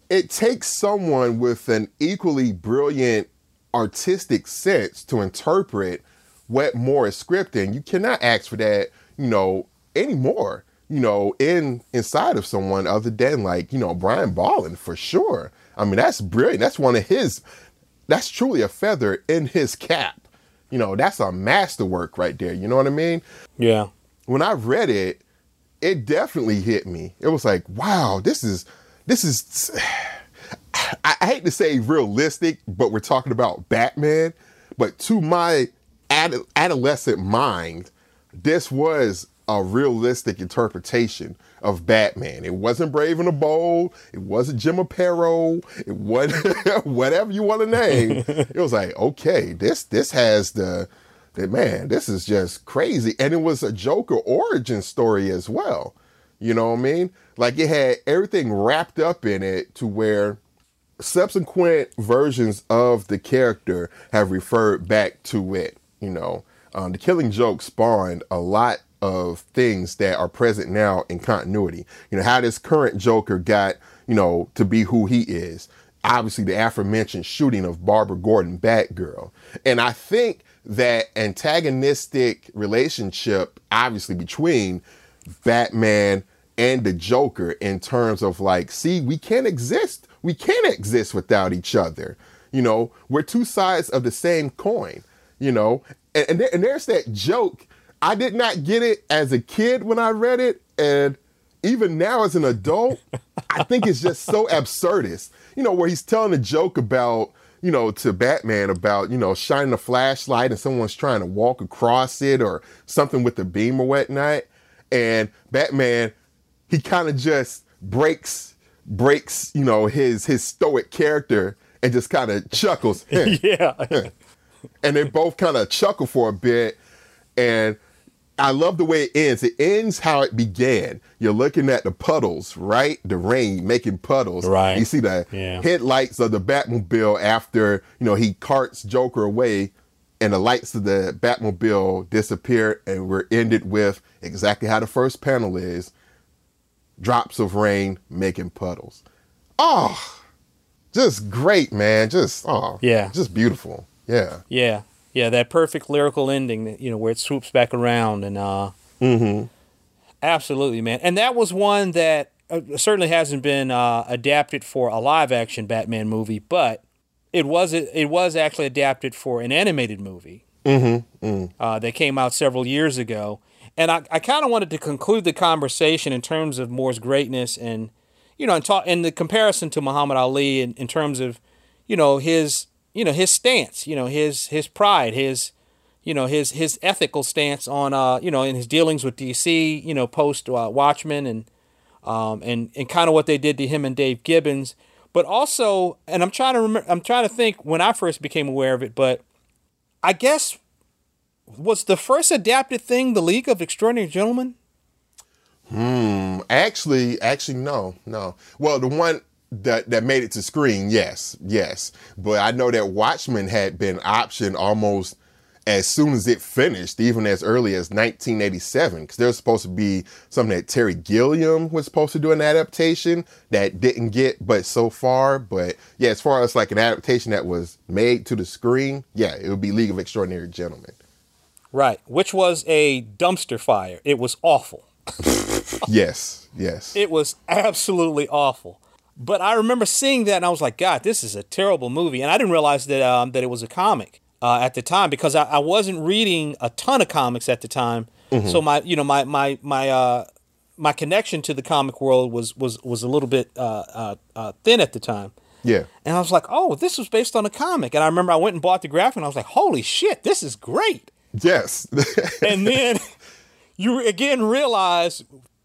it takes someone with an equally brilliant artistic sense to interpret what Moore is scripting you cannot ask for that you know anymore you know in inside of someone other than like you know Brian Bolland for sure. I mean that's brilliant. That's one of his that's truly a feather in his cap you know, that's a masterwork right there. You know what I mean? Yeah. When I read it, it definitely hit me. It was like, wow, this is this is I, I hate to say realistic, but we're talking about Batman. But to my ad- adolescent mind, this was a realistic interpretation of Batman. It wasn't Brave and the Bold. It wasn't Jim Aparo. It wasn't whatever you want to name. it was like, okay, this this has the, the man. This is just crazy, and it was a Joker origin story as well. You know what I mean? Like it had everything wrapped up in it to where subsequent versions of the character have referred back to it. You know, um, the Killing Joke spawned a lot of things that are present now in continuity. You know, how this current Joker got, you know, to be who he is. Obviously, the aforementioned shooting of Barbara Gordon, Batgirl. And I think that antagonistic relationship, obviously, between Batman and the Joker in terms of like, see, we can't exist. We can't exist without each other. You know, we're two sides of the same coin, you know? And, and, there, and there's that joke. I did not get it as a kid when I read it. And even now as an adult, I think it's just so absurdist. You know, where he's telling a joke about, you know, to Batman about, you know, shining a flashlight and someone's trying to walk across it or something with the beam or whatnot. And Batman he kind of just breaks breaks you know his his stoic character and just kind of chuckles yeah and they both kind of chuckle for a bit and i love the way it ends. It ends how it began. You're looking at the puddles right? The rain making puddles. Right. You see the yeah. headlights of the batmobile after you know he carts joker away and the lights of the batmobile disappear and we're ended with exactly how the first panel is. Drops of rain making puddles. Oh, just great, man. Just oh, yeah, just beautiful. Yeah, yeah, yeah. That perfect lyrical ending, that you know, where it swoops back around and uh, mm-hmm. absolutely, man. And that was one that uh, certainly hasn't been uh, adapted for a live action Batman movie, but it was it was actually adapted for an animated movie mm-hmm. Mm. Uh, that came out several years ago. And I, I kind of wanted to conclude the conversation in terms of Moore's greatness and, you know, and talk in the comparison to Muhammad Ali in, in terms of, you know, his, you know, his stance, you know, his his pride, his, you know, his his ethical stance on, uh, you know, in his dealings with DC, you know, post uh, Watchmen and, um, and and kind of what they did to him and Dave Gibbons, but also, and I'm trying to remember, I'm trying to think when I first became aware of it, but I guess was the first adapted thing the League of Extraordinary Gentlemen? Hmm. Actually, actually, no, no. Well, the one that that made it to screen, yes, yes. But I know that Watchmen had been optioned almost as soon as it finished, even as early as 1987, because there was supposed to be something that Terry Gilliam was supposed to do an adaptation that didn't get, but so far. But yeah, as far as like an adaptation that was made to the screen, yeah, it would be League of Extraordinary Gentlemen. Right, which was a dumpster fire. It was awful. yes, yes. It was absolutely awful. But I remember seeing that and I was like, God, this is a terrible movie. And I didn't realize that um, that it was a comic uh, at the time because I, I, wasn't reading a ton of comics at the time. Mm-hmm. So my, you know, my my my uh, my connection to the comic world was was was a little bit uh, uh, uh thin at the time. Yeah. And I was like, oh, this was based on a comic. And I remember I went and bought the graphic and I was like, holy shit, this is great. Yes. and then you again realize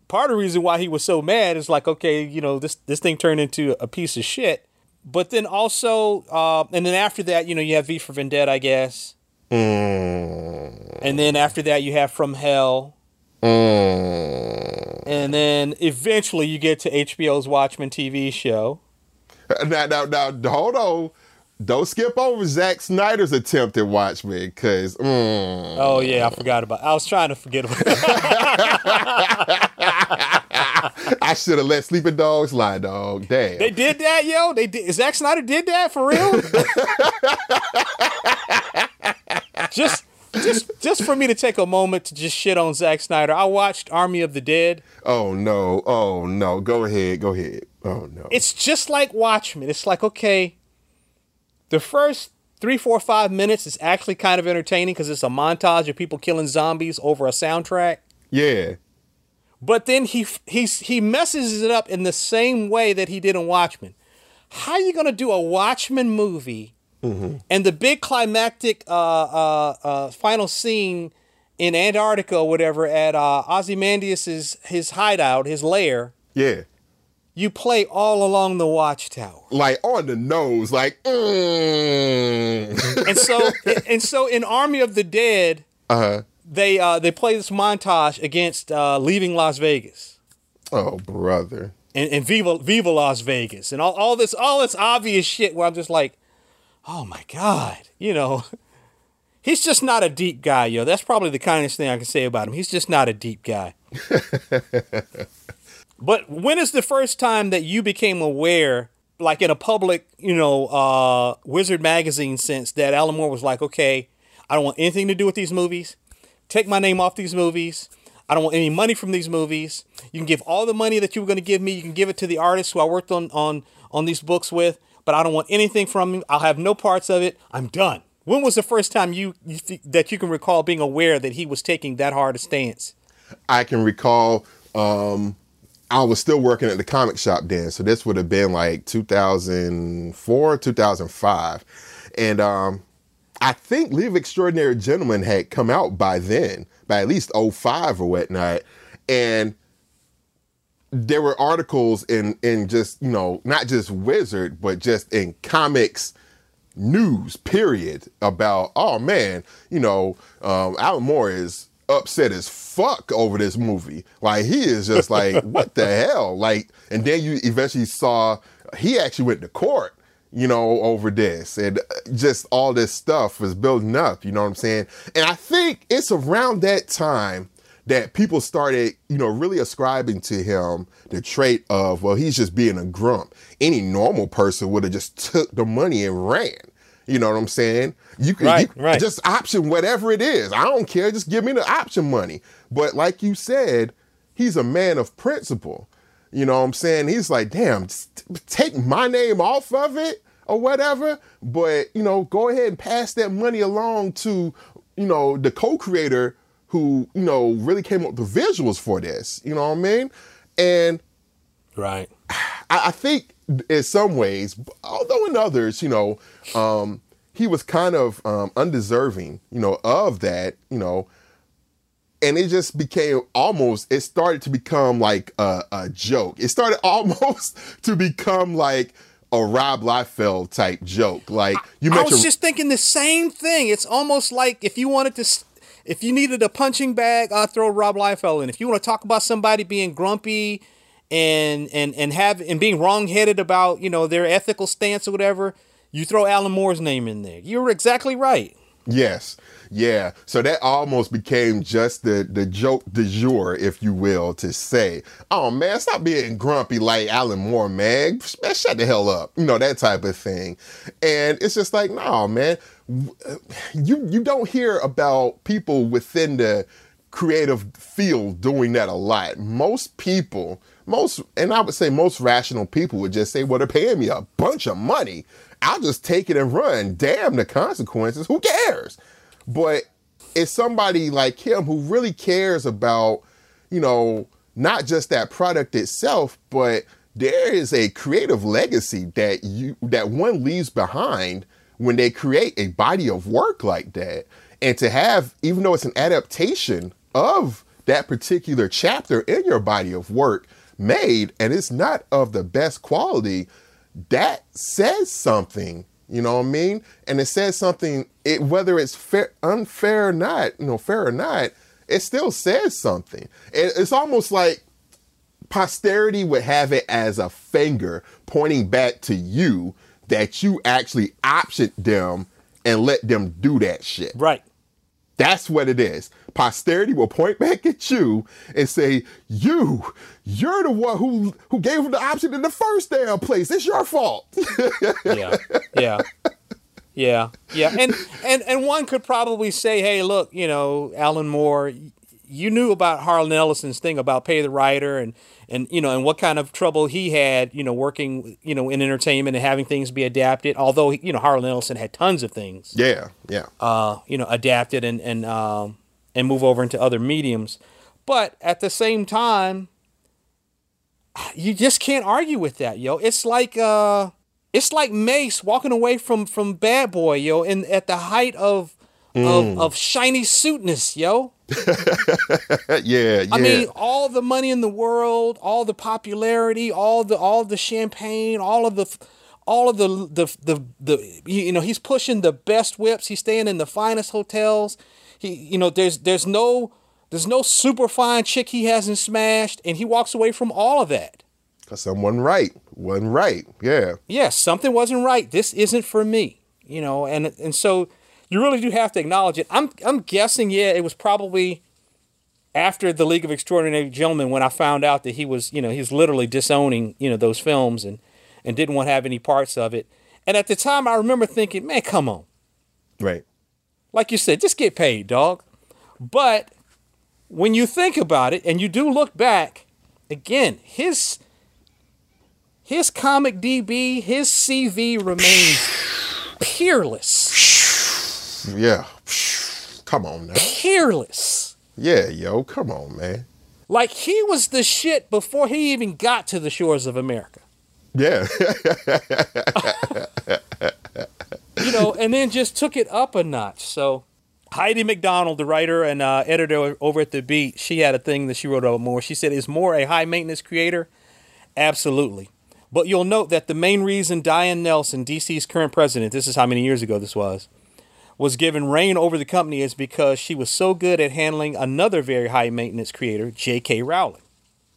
part of the reason why he was so mad is like, okay, you know, this this thing turned into a piece of shit. But then also, uh, and then after that, you know, you have V for Vendetta, I guess. Mm. And then after that, you have From Hell. Mm. And then eventually you get to HBO's Watchmen TV show. Now, now, now, hold on don't skip over Zack Snyder's attempt at Watchmen, because. Mm. Oh yeah, I forgot about. I was trying to forget about. I should have let Sleeping Dogs lie, dog. Damn. They did that, yo. They did. Zack Snyder did that for real. just, just, just for me to take a moment to just shit on Zack Snyder. I watched Army of the Dead. Oh no! Oh no! Go ahead. Go ahead. Oh no! It's just like Watchmen. It's like okay the first three, four, five minutes is actually kind of entertaining because it's a montage of people killing zombies over a soundtrack. Yeah. But then he he's he messes it up in the same way that he did in Watchmen. How are you gonna do a Watchmen movie mm-hmm. and the big climactic uh, uh, uh, final scene in Antarctica or whatever at uh, Ozymandias's his hideout, his lair? Yeah you play all along the watchtower like on the nose like mm. and so and so in army of the dead uh-huh. They uh they play this montage against uh leaving las vegas oh brother and, and Viva Viva Las Vegas and all, all this all this obvious shit where I'm just like, oh my god, you know, he's just not a deep guy, yo. That's probably the kindest thing I can say about him. He's just not a deep guy. but when is the first time that you became aware, like in a public, you know, uh, Wizard magazine sense, that Alan Moore was like, okay, I don't want anything to do with these movies. Take my name off these movies. I don't want any money from these movies. You can give all the money that you were going to give me. You can give it to the artists who I worked on on on these books with, but I don't want anything from them. I'll have no parts of it. I'm done. When was the first time you, you th- that you can recall being aware that he was taking that hard a stance? I can recall um, I was still working at the comic shop then, so this would have been like 2004, 2005, and um, I think League of Extraordinary Gentlemen had come out by then, by at least 05 or whatnot, and there were articles in in just you know not just Wizard, but just in comics news period about oh man you know um, alan moore is upset as fuck over this movie. Like he is just like what the hell? Like and then you eventually saw he actually went to court you know over this and uh, just all this stuff was building up you know what i'm saying and i think it's around that time that people started, you know, really ascribing to him the trait of, well, he's just being a grump. Any normal person would have just took the money and ran. You know what I'm saying? You can right, you, right. just option whatever it is. I don't care. Just give me the option money. But like you said, he's a man of principle. You know what I'm saying? He's like, damn, take my name off of it or whatever. But, you know, go ahead and pass that money along to, you know, the co-creator who, you know, really came up with the visuals for this. You know what I mean? And right. I, I think in some ways, although in others, you know, um, he was kind of um, undeserving, you know, of that, you know, and it just became almost. It started to become like a, a joke. It started almost to become like a Rob Liefeld type joke. Like you I mentioned, was just thinking the same thing. It's almost like if you wanted to, if you needed a punching bag, I'll throw Rob Liefeld in. If you want to talk about somebody being grumpy and and and have and being wrongheaded about you know their ethical stance or whatever, you throw Alan Moore's name in there. You're exactly right. Yes. Yeah. So that almost became just the the joke du jour, if you will, to say, oh man, stop being grumpy like Alan Moore, man shut the hell up. You know, that type of thing. And it's just like, no, man. You you don't hear about people within the creative field doing that a lot. Most people, most, and I would say most rational people would just say, well, they're paying me a bunch of money. I'll just take it and run. Damn the consequences. Who cares? But it's somebody like him who really cares about, you know, not just that product itself, but there is a creative legacy that you that one leaves behind when they create a body of work like that. And to have, even though it's an adaptation of that particular chapter in your body of work made, and it's not of the best quality, that says something. You know what I mean? And it says something. It whether it's fair, unfair or not, you know, fair or not, it still says something. It, it's almost like posterity would have it as a finger pointing back to you that you actually optioned them and let them do that shit. Right. That's what it is. Posterity will point back at you and say, "You, you're the one who who gave them the option in the first damn place. It's your fault." yeah, yeah, yeah, yeah. And and and one could probably say, "Hey, look, you know, Alan Moore, you knew about Harlan Ellison's thing about pay the writer and and you know and what kind of trouble he had, you know, working, you know, in entertainment and having things be adapted. Although you know Harlan Ellison had tons of things, yeah, yeah, uh, you know, adapted and and um, and move over into other mediums. But at the same time, you just can't argue with that, yo. It's like uh, it's like Mase walking away from from Bad Boy, yo, and at the height of mm. of, of shiny suitness, yo. yeah, yeah. I mean, all the money in the world, all the popularity, all the all the champagne, all of the all of the the the, the you know, he's pushing the best whips, he's staying in the finest hotels. He you know, there's there's no there's no super fine chick he hasn't smashed and he walks away from all of that. Cause someone right, wasn't right. Yeah. Yeah, something wasn't right. This isn't for me. You know, and and so you really do have to acknowledge it. I'm I'm guessing, yeah, it was probably after the League of Extraordinary Gentlemen when I found out that he was, you know, he's literally disowning, you know, those films and and didn't want to have any parts of it. And at the time, I remember thinking, man, come on. Right. Like you said, just get paid, dog. But when you think about it and you do look back, again, his his comic DB, his CV remains peerless. Yeah. Come on now. Peerless. Yeah, yo, come on, man. Like he was the shit before he even got to the shores of America. Yeah. you know, and then just took it up a notch. So Heidi McDonald, the writer and uh, editor over at The Beat, she had a thing that she wrote about Moore. She said, Is Moore a high maintenance creator? Absolutely. But you'll note that the main reason Diane Nelson, DC's current president, this is how many years ago this was, was given reign over the company is because she was so good at handling another very high maintenance creator, J.K. Rowling.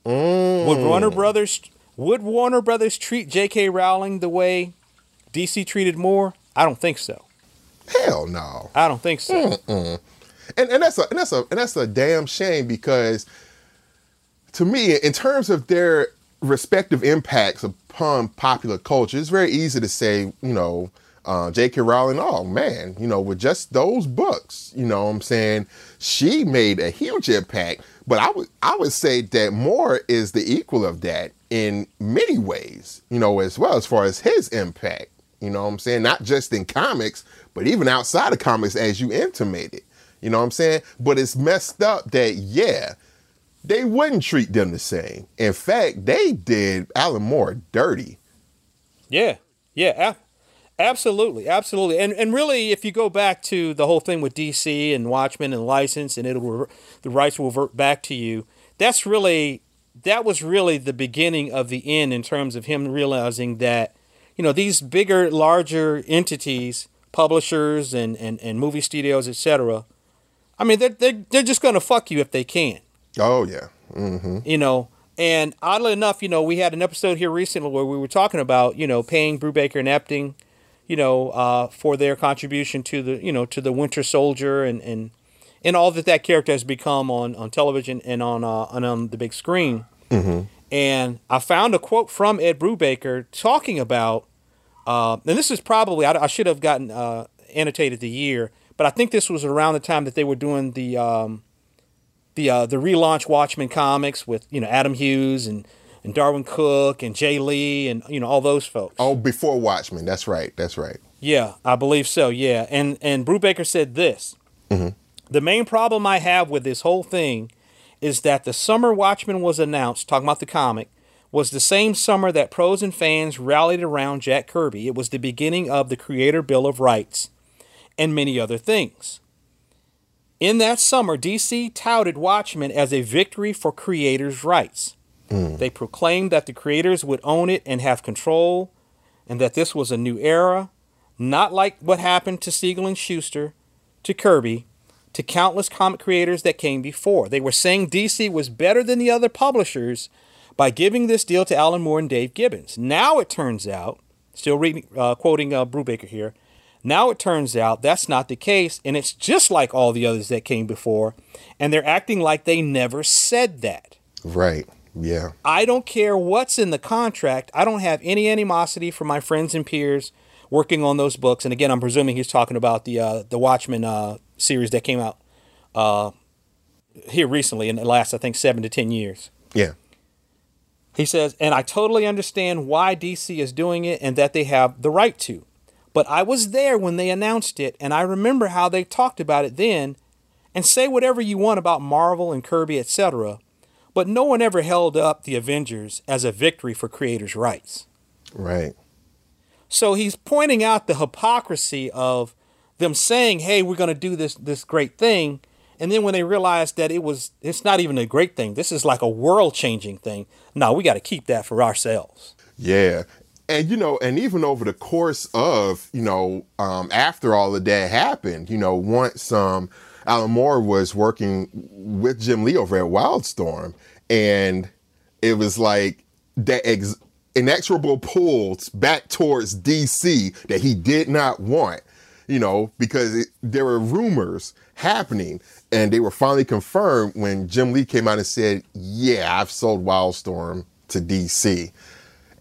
Mm. Would Warner Brothers would Warner Brothers treat J.K. Rowling the way DC treated Moore? I don't think so. Hell no. I don't think so. Mm-mm. And and that's a and that's a and that's a damn shame because to me, in terms of their respective impacts upon popular culture, it's very easy to say, you know, uh, J.K. Rowling, oh man, you know, with just those books, you know what I'm saying, she made a huge impact. But I would I would say that Moore is the equal of that in many ways, you know, as well as far as his impact. You know what I'm saying? Not just in comics, but even outside of comics, as you intimated. You know what I'm saying? But it's messed up that, yeah, they wouldn't treat them the same. In fact, they did Alan Moore dirty. Yeah, yeah, absolutely, absolutely. And and really, if you go back to the whole thing with DC and Watchmen and license, and it'll revert, the rights will revert back to you. That's really that was really the beginning of the end in terms of him realizing that you know these bigger, larger entities, publishers and and, and movie studios, etc. I mean, they're they're, they're just going to fuck you if they can. Oh yeah. Mm-hmm. You know, and oddly enough, you know, we had an episode here recently where we were talking about you know paying Brubaker and Epting, you know, uh, for their contribution to the you know to the Winter Soldier and and and all that that character has become on on television and on uh, and on the big screen. Mm-hmm. And I found a quote from Ed Brubaker talking about, uh, and this is probably I, I should have gotten uh, annotated the year, but I think this was around the time that they were doing the um, the uh, the relaunch Watchmen comics with you know Adam Hughes and and Darwyn Cooke and Jae Lee and you know all those folks. Oh, before Watchmen, that's right, that's right. Yeah, I believe so. Yeah, and and Brubaker said this. Mm-hmm. The main problem I have with this whole thing is that the summer Watchmen was announced, talking about the comic, was the same summer that pros and fans rallied around Jack Kirby. It was the beginning of the Creator Bill of Rights and many other things. In that summer, DC touted Watchmen as a victory for creators' rights. Mm. They proclaimed that the creators would own it and have control, and that this was a new era, not like what happened to Siegel and Shuster, to Kirby, to countless comic creators that came before. They were saying DC was better than the other publishers by giving this deal to Alan Moore and Dave Gibbons. Now it turns out, still reading, uh, quoting uh, Brubaker here, now it turns out that's not the case, and it's just like all the others that came before, and they're acting like they never said that. Right. Yeah. I don't care what's in the contract. I don't have any animosity for my friends and peers working on those books. And again, I'm presuming he's talking about the uh, the Watchmen uh, series that came out uh, here recently in the last, I think, seven to ten years. Yeah. He says, and I totally understand why DC is doing it and that they have the right to. But I was there when they announced it, and I remember how they talked about it then. And say whatever you want about Marvel and Kirby, etc., but no one ever held up the Avengers as a victory for creators' rights. Right. So he's pointing out the hypocrisy of them saying, "Hey, we're going to do this this great thing," and then when they realize that it was it's not even a great thing. This is like a world-changing thing. No, we got to keep that for ourselves. Yeah. And you know, and even over the course of, you know, um, after all of that happened, you know, once um Alan Moore was working with Jim Lee over at Wildstorm, and it was like that ex- inexorable pulls back towards DC that he did not want, you know, because it, there were rumors happening and they were finally confirmed when Jim Lee came out and said, Yeah, I've sold Wildstorm to DC.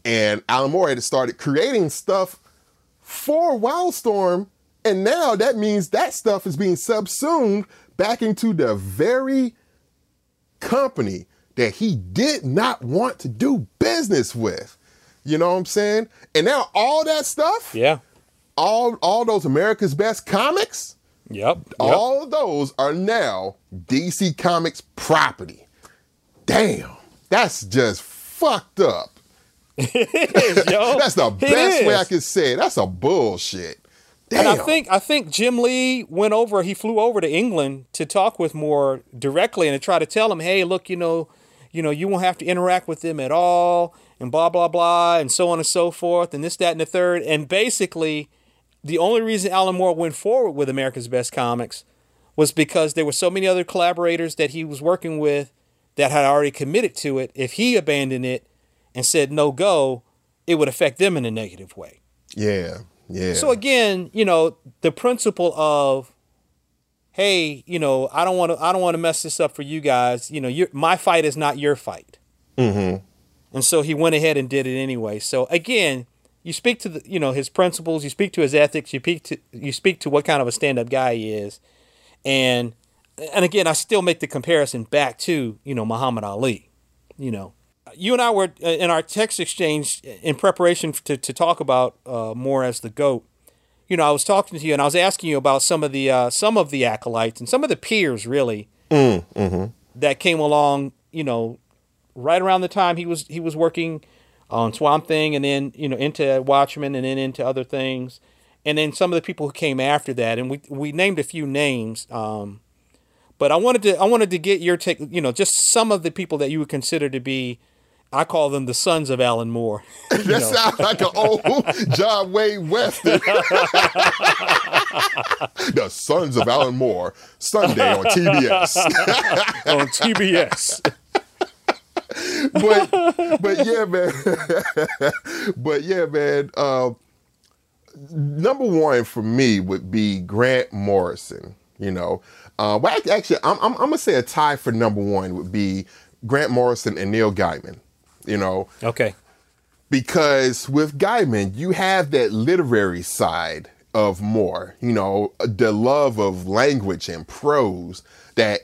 And Alan Moore had started creating stuff for Wildstorm. And now that means that stuff is being subsumed back into the very company that he did not want to do business with. You know what I'm saying? And now all that stuff, Yeah. All all those America's Best comics, Yep. yep. all of those are now DC Comics property. Damn, that's just fucked up. Yo, That's the it best way I is. can say it. That's a bullshit. Damn. And I think I think Jim Lee went over. He flew over to England to talk with Moore directly and to try to tell him, "Hey, look, you know, you know, you won't have to interact with them at all, and blah blah blah, and so on and so forth, and this, that, and the third. And basically, the only reason Alan Moore went forward with America's Best Comics was because there were so many other collaborators that he was working with that had already committed to it. If he abandoned it and said no go, it would affect them in a negative way. yeah, yeah. So again, you know, the principle of, hey, you know, I don't want to, I don't want to mess this up for you guys. You know, your my fight is not your fight. Mm-hmm. And so he went ahead and did it anyway. So again, you speak to the, you know, his principles. You speak to his ethics. You speak to, you speak to what kind of a stand-up guy he is, and, and again, I still make the comparison back to, you know, Muhammad Ali. You know, you and I were uh, in our text exchange in preparation to, to talk about uh, Moore as the goat. You know, I was talking to you and I was asking you about some of the uh, some of the acolytes and some of the peers really that came along. You know, right around the time he was he was working on Swamp Thing and then you know into Watchmen and then into other things, and then some of the people who came after that. And we we named a few names. Um, but I wanted to I wanted to get your take, you know, just some of the people that you would consider to be, I call them the sons of Alan Moore. that sounds like an old John Wayne Western. the Sons of Alan Moore, Sunday on TBS. on TBS. But but yeah, man. but yeah, man. Uh, number one for me would be Grant Morrison. You know, uh, well, actually, I'm, I'm, I'm gonna say a tie for number one would be Grant Morrison and Neil Gaiman. You know, Okay. because with Gaiman, you have that literary side of Moore. you know, the love of language and prose that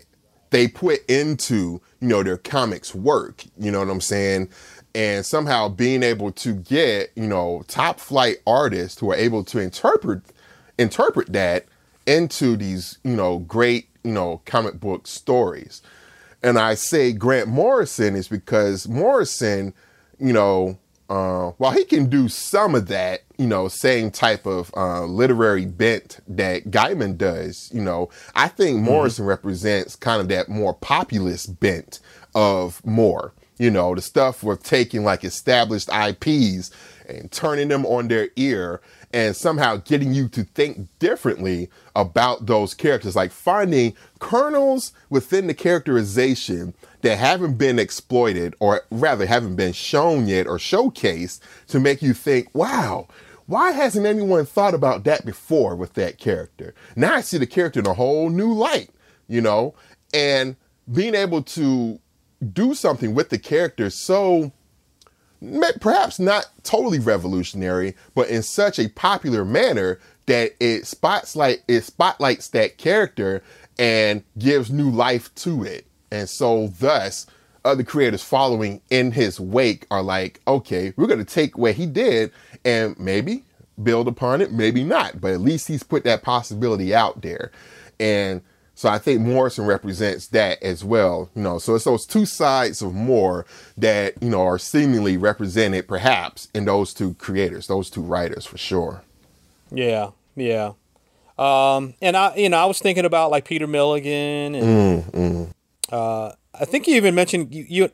they put into, you know, their comics work, you know what I'm saying? And somehow being able to get, you know, top flight artists who are able to interpret interpret that into these, you know, great, you know, comic book stories. And I say Grant Morrison is because Morrison, you know, uh, while he can do some of that, you know, same type of uh, literary bent that Gaiman does, you know, I think Morrison represents kind of that more populist bent of Moore. You know, the stuff with taking like established IPs and turning them on their ear and somehow getting you to think differently about those characters, like finding kernels within the characterization that haven't been exploited or rather haven't been shown yet or showcased to make you think, wow, why hasn't anyone thought about that before with that character? Now I see the character in a whole new light, you know, and being able to do something with the character so perhaps not totally revolutionary, but in such a popular manner that it spotlight it spotlights that character and gives new life to it. And so thus other creators following in his wake are like, okay, we're gonna take what he did and maybe build upon it, maybe not, but at least he's put that possibility out there. And so I think Morrison represents that as well. You know, so it's those two sides of Moore that, you know, are seemingly represented perhaps in those two creators, those two writers for sure. Yeah, yeah. Um, and I, you know, I was thinking about like Peter Milligan, and uh, I think you even mentioned you you,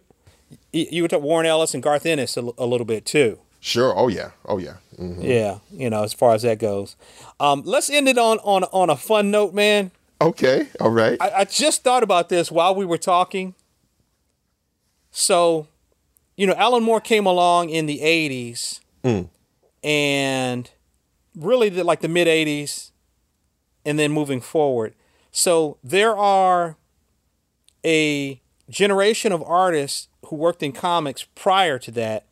you were talking Warren Ellis and Garth Ennis a, l- a little bit too. Sure. Oh yeah. Oh yeah. Mhm. Yeah, you know, as far as that goes. Um, let's end it on on on a fun note, man. Okay. All right. I, I just thought about this while we were talking. So, you know, Alan Moore came along in the 80s and really the, like the mid 80s and then moving forward. So there are a generation of artists who worked in comics prior to that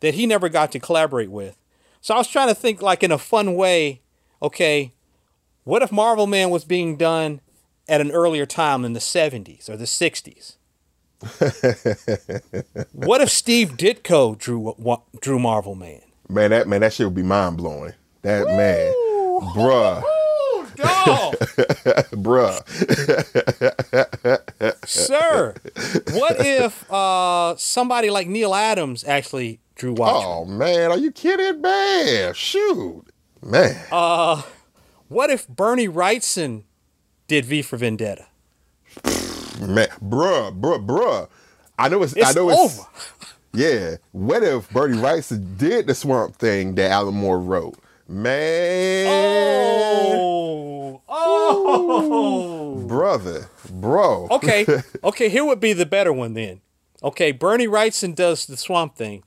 that he never got to collaborate with. So I was trying to think like in a fun way, okay, what if Marvel Man was being done at an earlier time in the 70s or the 60s? what if Steve Ditko drew drew Marvel Man? Man, that man, that shit would be mind blowing. That man, bruh, Dog, bruh. sir. What if uh, somebody like Neal Adams actually drew Watchmen? Oh man, are you kidding, man? Shoot, man. Uh, what if Bernie Wrightson did V for Vendetta? Man, bruh, bruh, bruh. I know it's, It's I know it's over. Yeah. What if Bernie Wrightson did the swamp thing that Alan Moore wrote? Man. Oh, oh. Brother, bro. Okay, okay. Here would be the better one then. Okay, Bernie Wrightson does the Swamp Thing.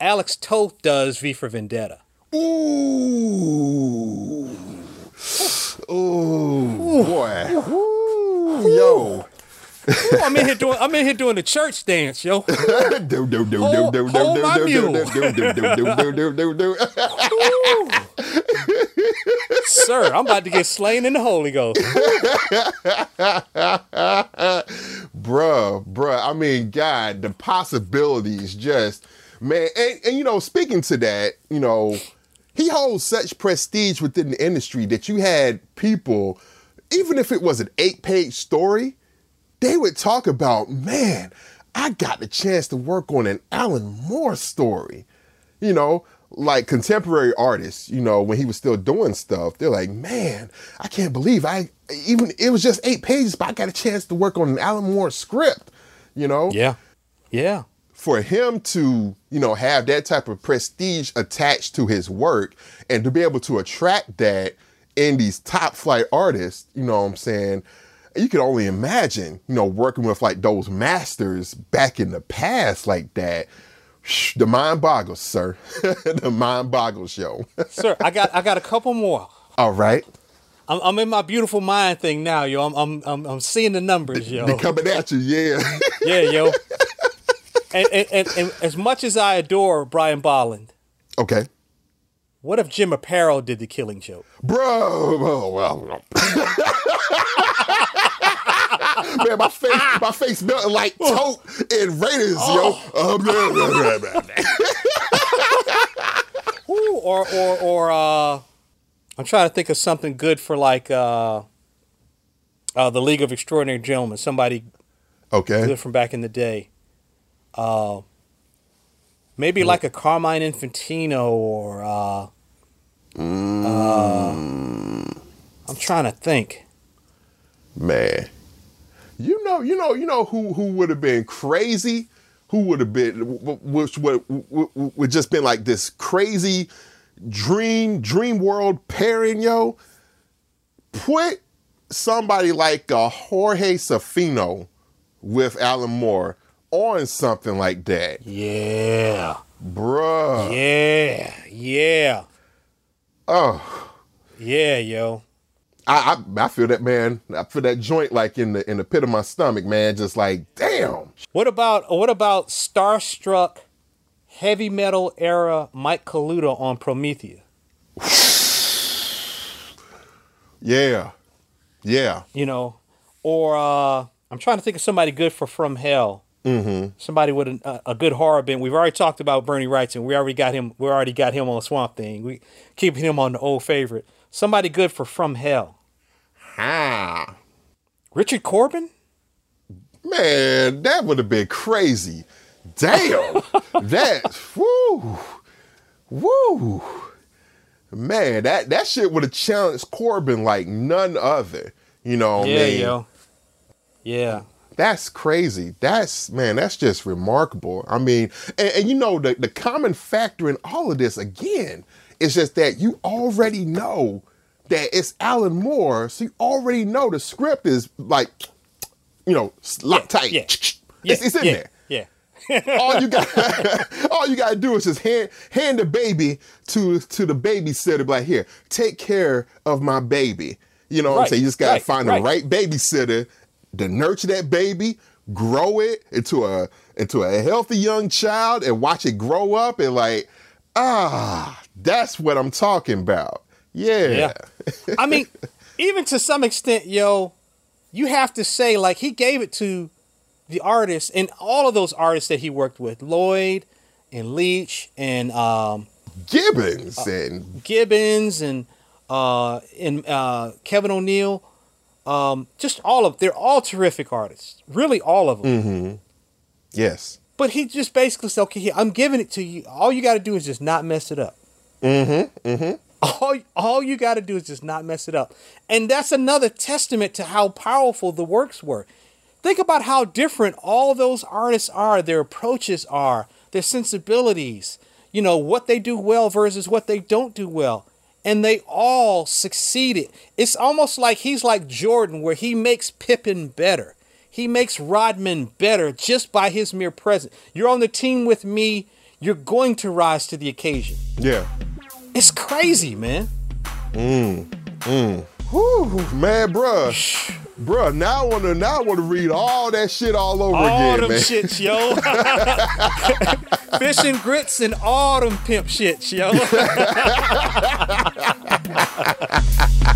Alex Toth does V for Vendetta. Ooh. Ooh. Boy. Ooh. Yo. Ooh, I'm in here doing. I'm in here doing the church dance, yo. do do do do do do do do do do do do do do do do. Sir, I'm about to get slain in the Holy Ghost. bruh, bruh. I mean, God, the possibilities just, man. And, and, you know, speaking to that, you know, he holds such prestige within the industry that you had people, even if it was an eight page story, they would talk about, man, I got the chance to work on an Alan Moore story. You know, like contemporary artists, you know, when he was still doing stuff, they're like, man, I can't believe I even it was just eight pages, but I got a chance to work on an Alan Moore script, you know? Yeah, yeah. For him to, you know, have that type of prestige attached to his work and to be able to attract that in these top flight artists, you know what I'm saying? You could only imagine, you know, working with like those masters back in the past like that. The mind boggles, sir. the mind boggles, yo. Sir, I got I got a couple more. All right. I'm, I'm in my beautiful mind thing now, yo. I'm I'm I'm, I'm seeing the numbers, yo. They coming at you, yeah. Yeah, yo. and, and, and, and as much as I adore Brian Bolland, okay. what if Jim Aparo did the Killing Joke? Bro, oh, well. Man, my face, my face melting like Toht and Raiders, yo. Um, blah. Ooh, or or or uh, I'm trying to think of something good for like uh, uh, the League of Extraordinary Gentlemen. Somebody Okay. good from back in the day. Uh, maybe like a Carmine Infantino or uh, uh, I'm trying to think. Man. You know, you know, you know who who would have been crazy? Who would have been which would would just been like this crazy dream dream world pairing, yo. Put somebody like a Jorge Zaffino with Alan Moore on something like that. Yeah, Bruh. yeah, yeah, Oh. yeah, yo. I, I I feel that man. I feel that joint like in the in the pit of my stomach, man. Just like damn. What about what about starstruck heavy metal era Mike Kaluta on Promethea? Yeah, yeah. You know, or uh, I'm trying to think of somebody good for From Hell. Mm-hmm. Somebody with a, a good horror bent. We've already talked about Bernie Wrightson. We already got him. We already got him on Swamp Thing. We keeping him on the old favorite. Somebody good for From Hell. Ah, Richard Corbin. man, that would have been crazy. Damn, that woo, woo, man. That that shit would have challenged Corbin like none other. You know, what I yeah, mean? yo. Yeah. That's crazy. That's man, that's just remarkable. I mean, and, and you know, the, the common factor in all of this again is just that you already know that it's Alan Moore, so you already know the script is like, you know, locked tight. yeah. It's, Yeah, it's in yeah, there. Yeah. all you got, all you got to do is just hand hand the baby to to the babysitter. Like here, take care of my baby. You know what I'm saying? You just got to right, find right. the right babysitter to nurture that baby, grow it into a into a healthy young child, and watch it grow up. And like, ah, that's what I'm talking about. Yeah. Yeah. I mean, even to some extent, yo, you have to say like he gave it to the artists and all of those artists that he worked with, Lloyd and Leach and um, Gibbons and Gibbons and uh, and uh, Kevin O'Neill. Um, just all of they're all terrific artists, really all of them. yes, But he just basically said, "Okay, I'm giving it to you. All you got to do is just not mess it up." Mm-hmm. Mm-hmm. All, all you got to do is just not mess it up, and that's another testament to how powerful the works were. Think about how different all those artists are. Their approaches are, their sensibilities. You know what they do well versus what they don't do well, and they all succeeded. It's almost like he's like Jordan, where he makes Pippen better. He makes Rodman better just by his mere presence. You're on the team with me. You're going to rise to the occasion. yeah. It's crazy, man. Mm, mm. Whew, man, bruh. Bruh, now I wanna now I wanna read all that shit all over All again, All them man. shits, yo. Fish and grits and all them pimp shits, yo.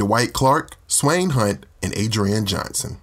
Dwight Clark, Swain Hunt, and Adrian Johnson.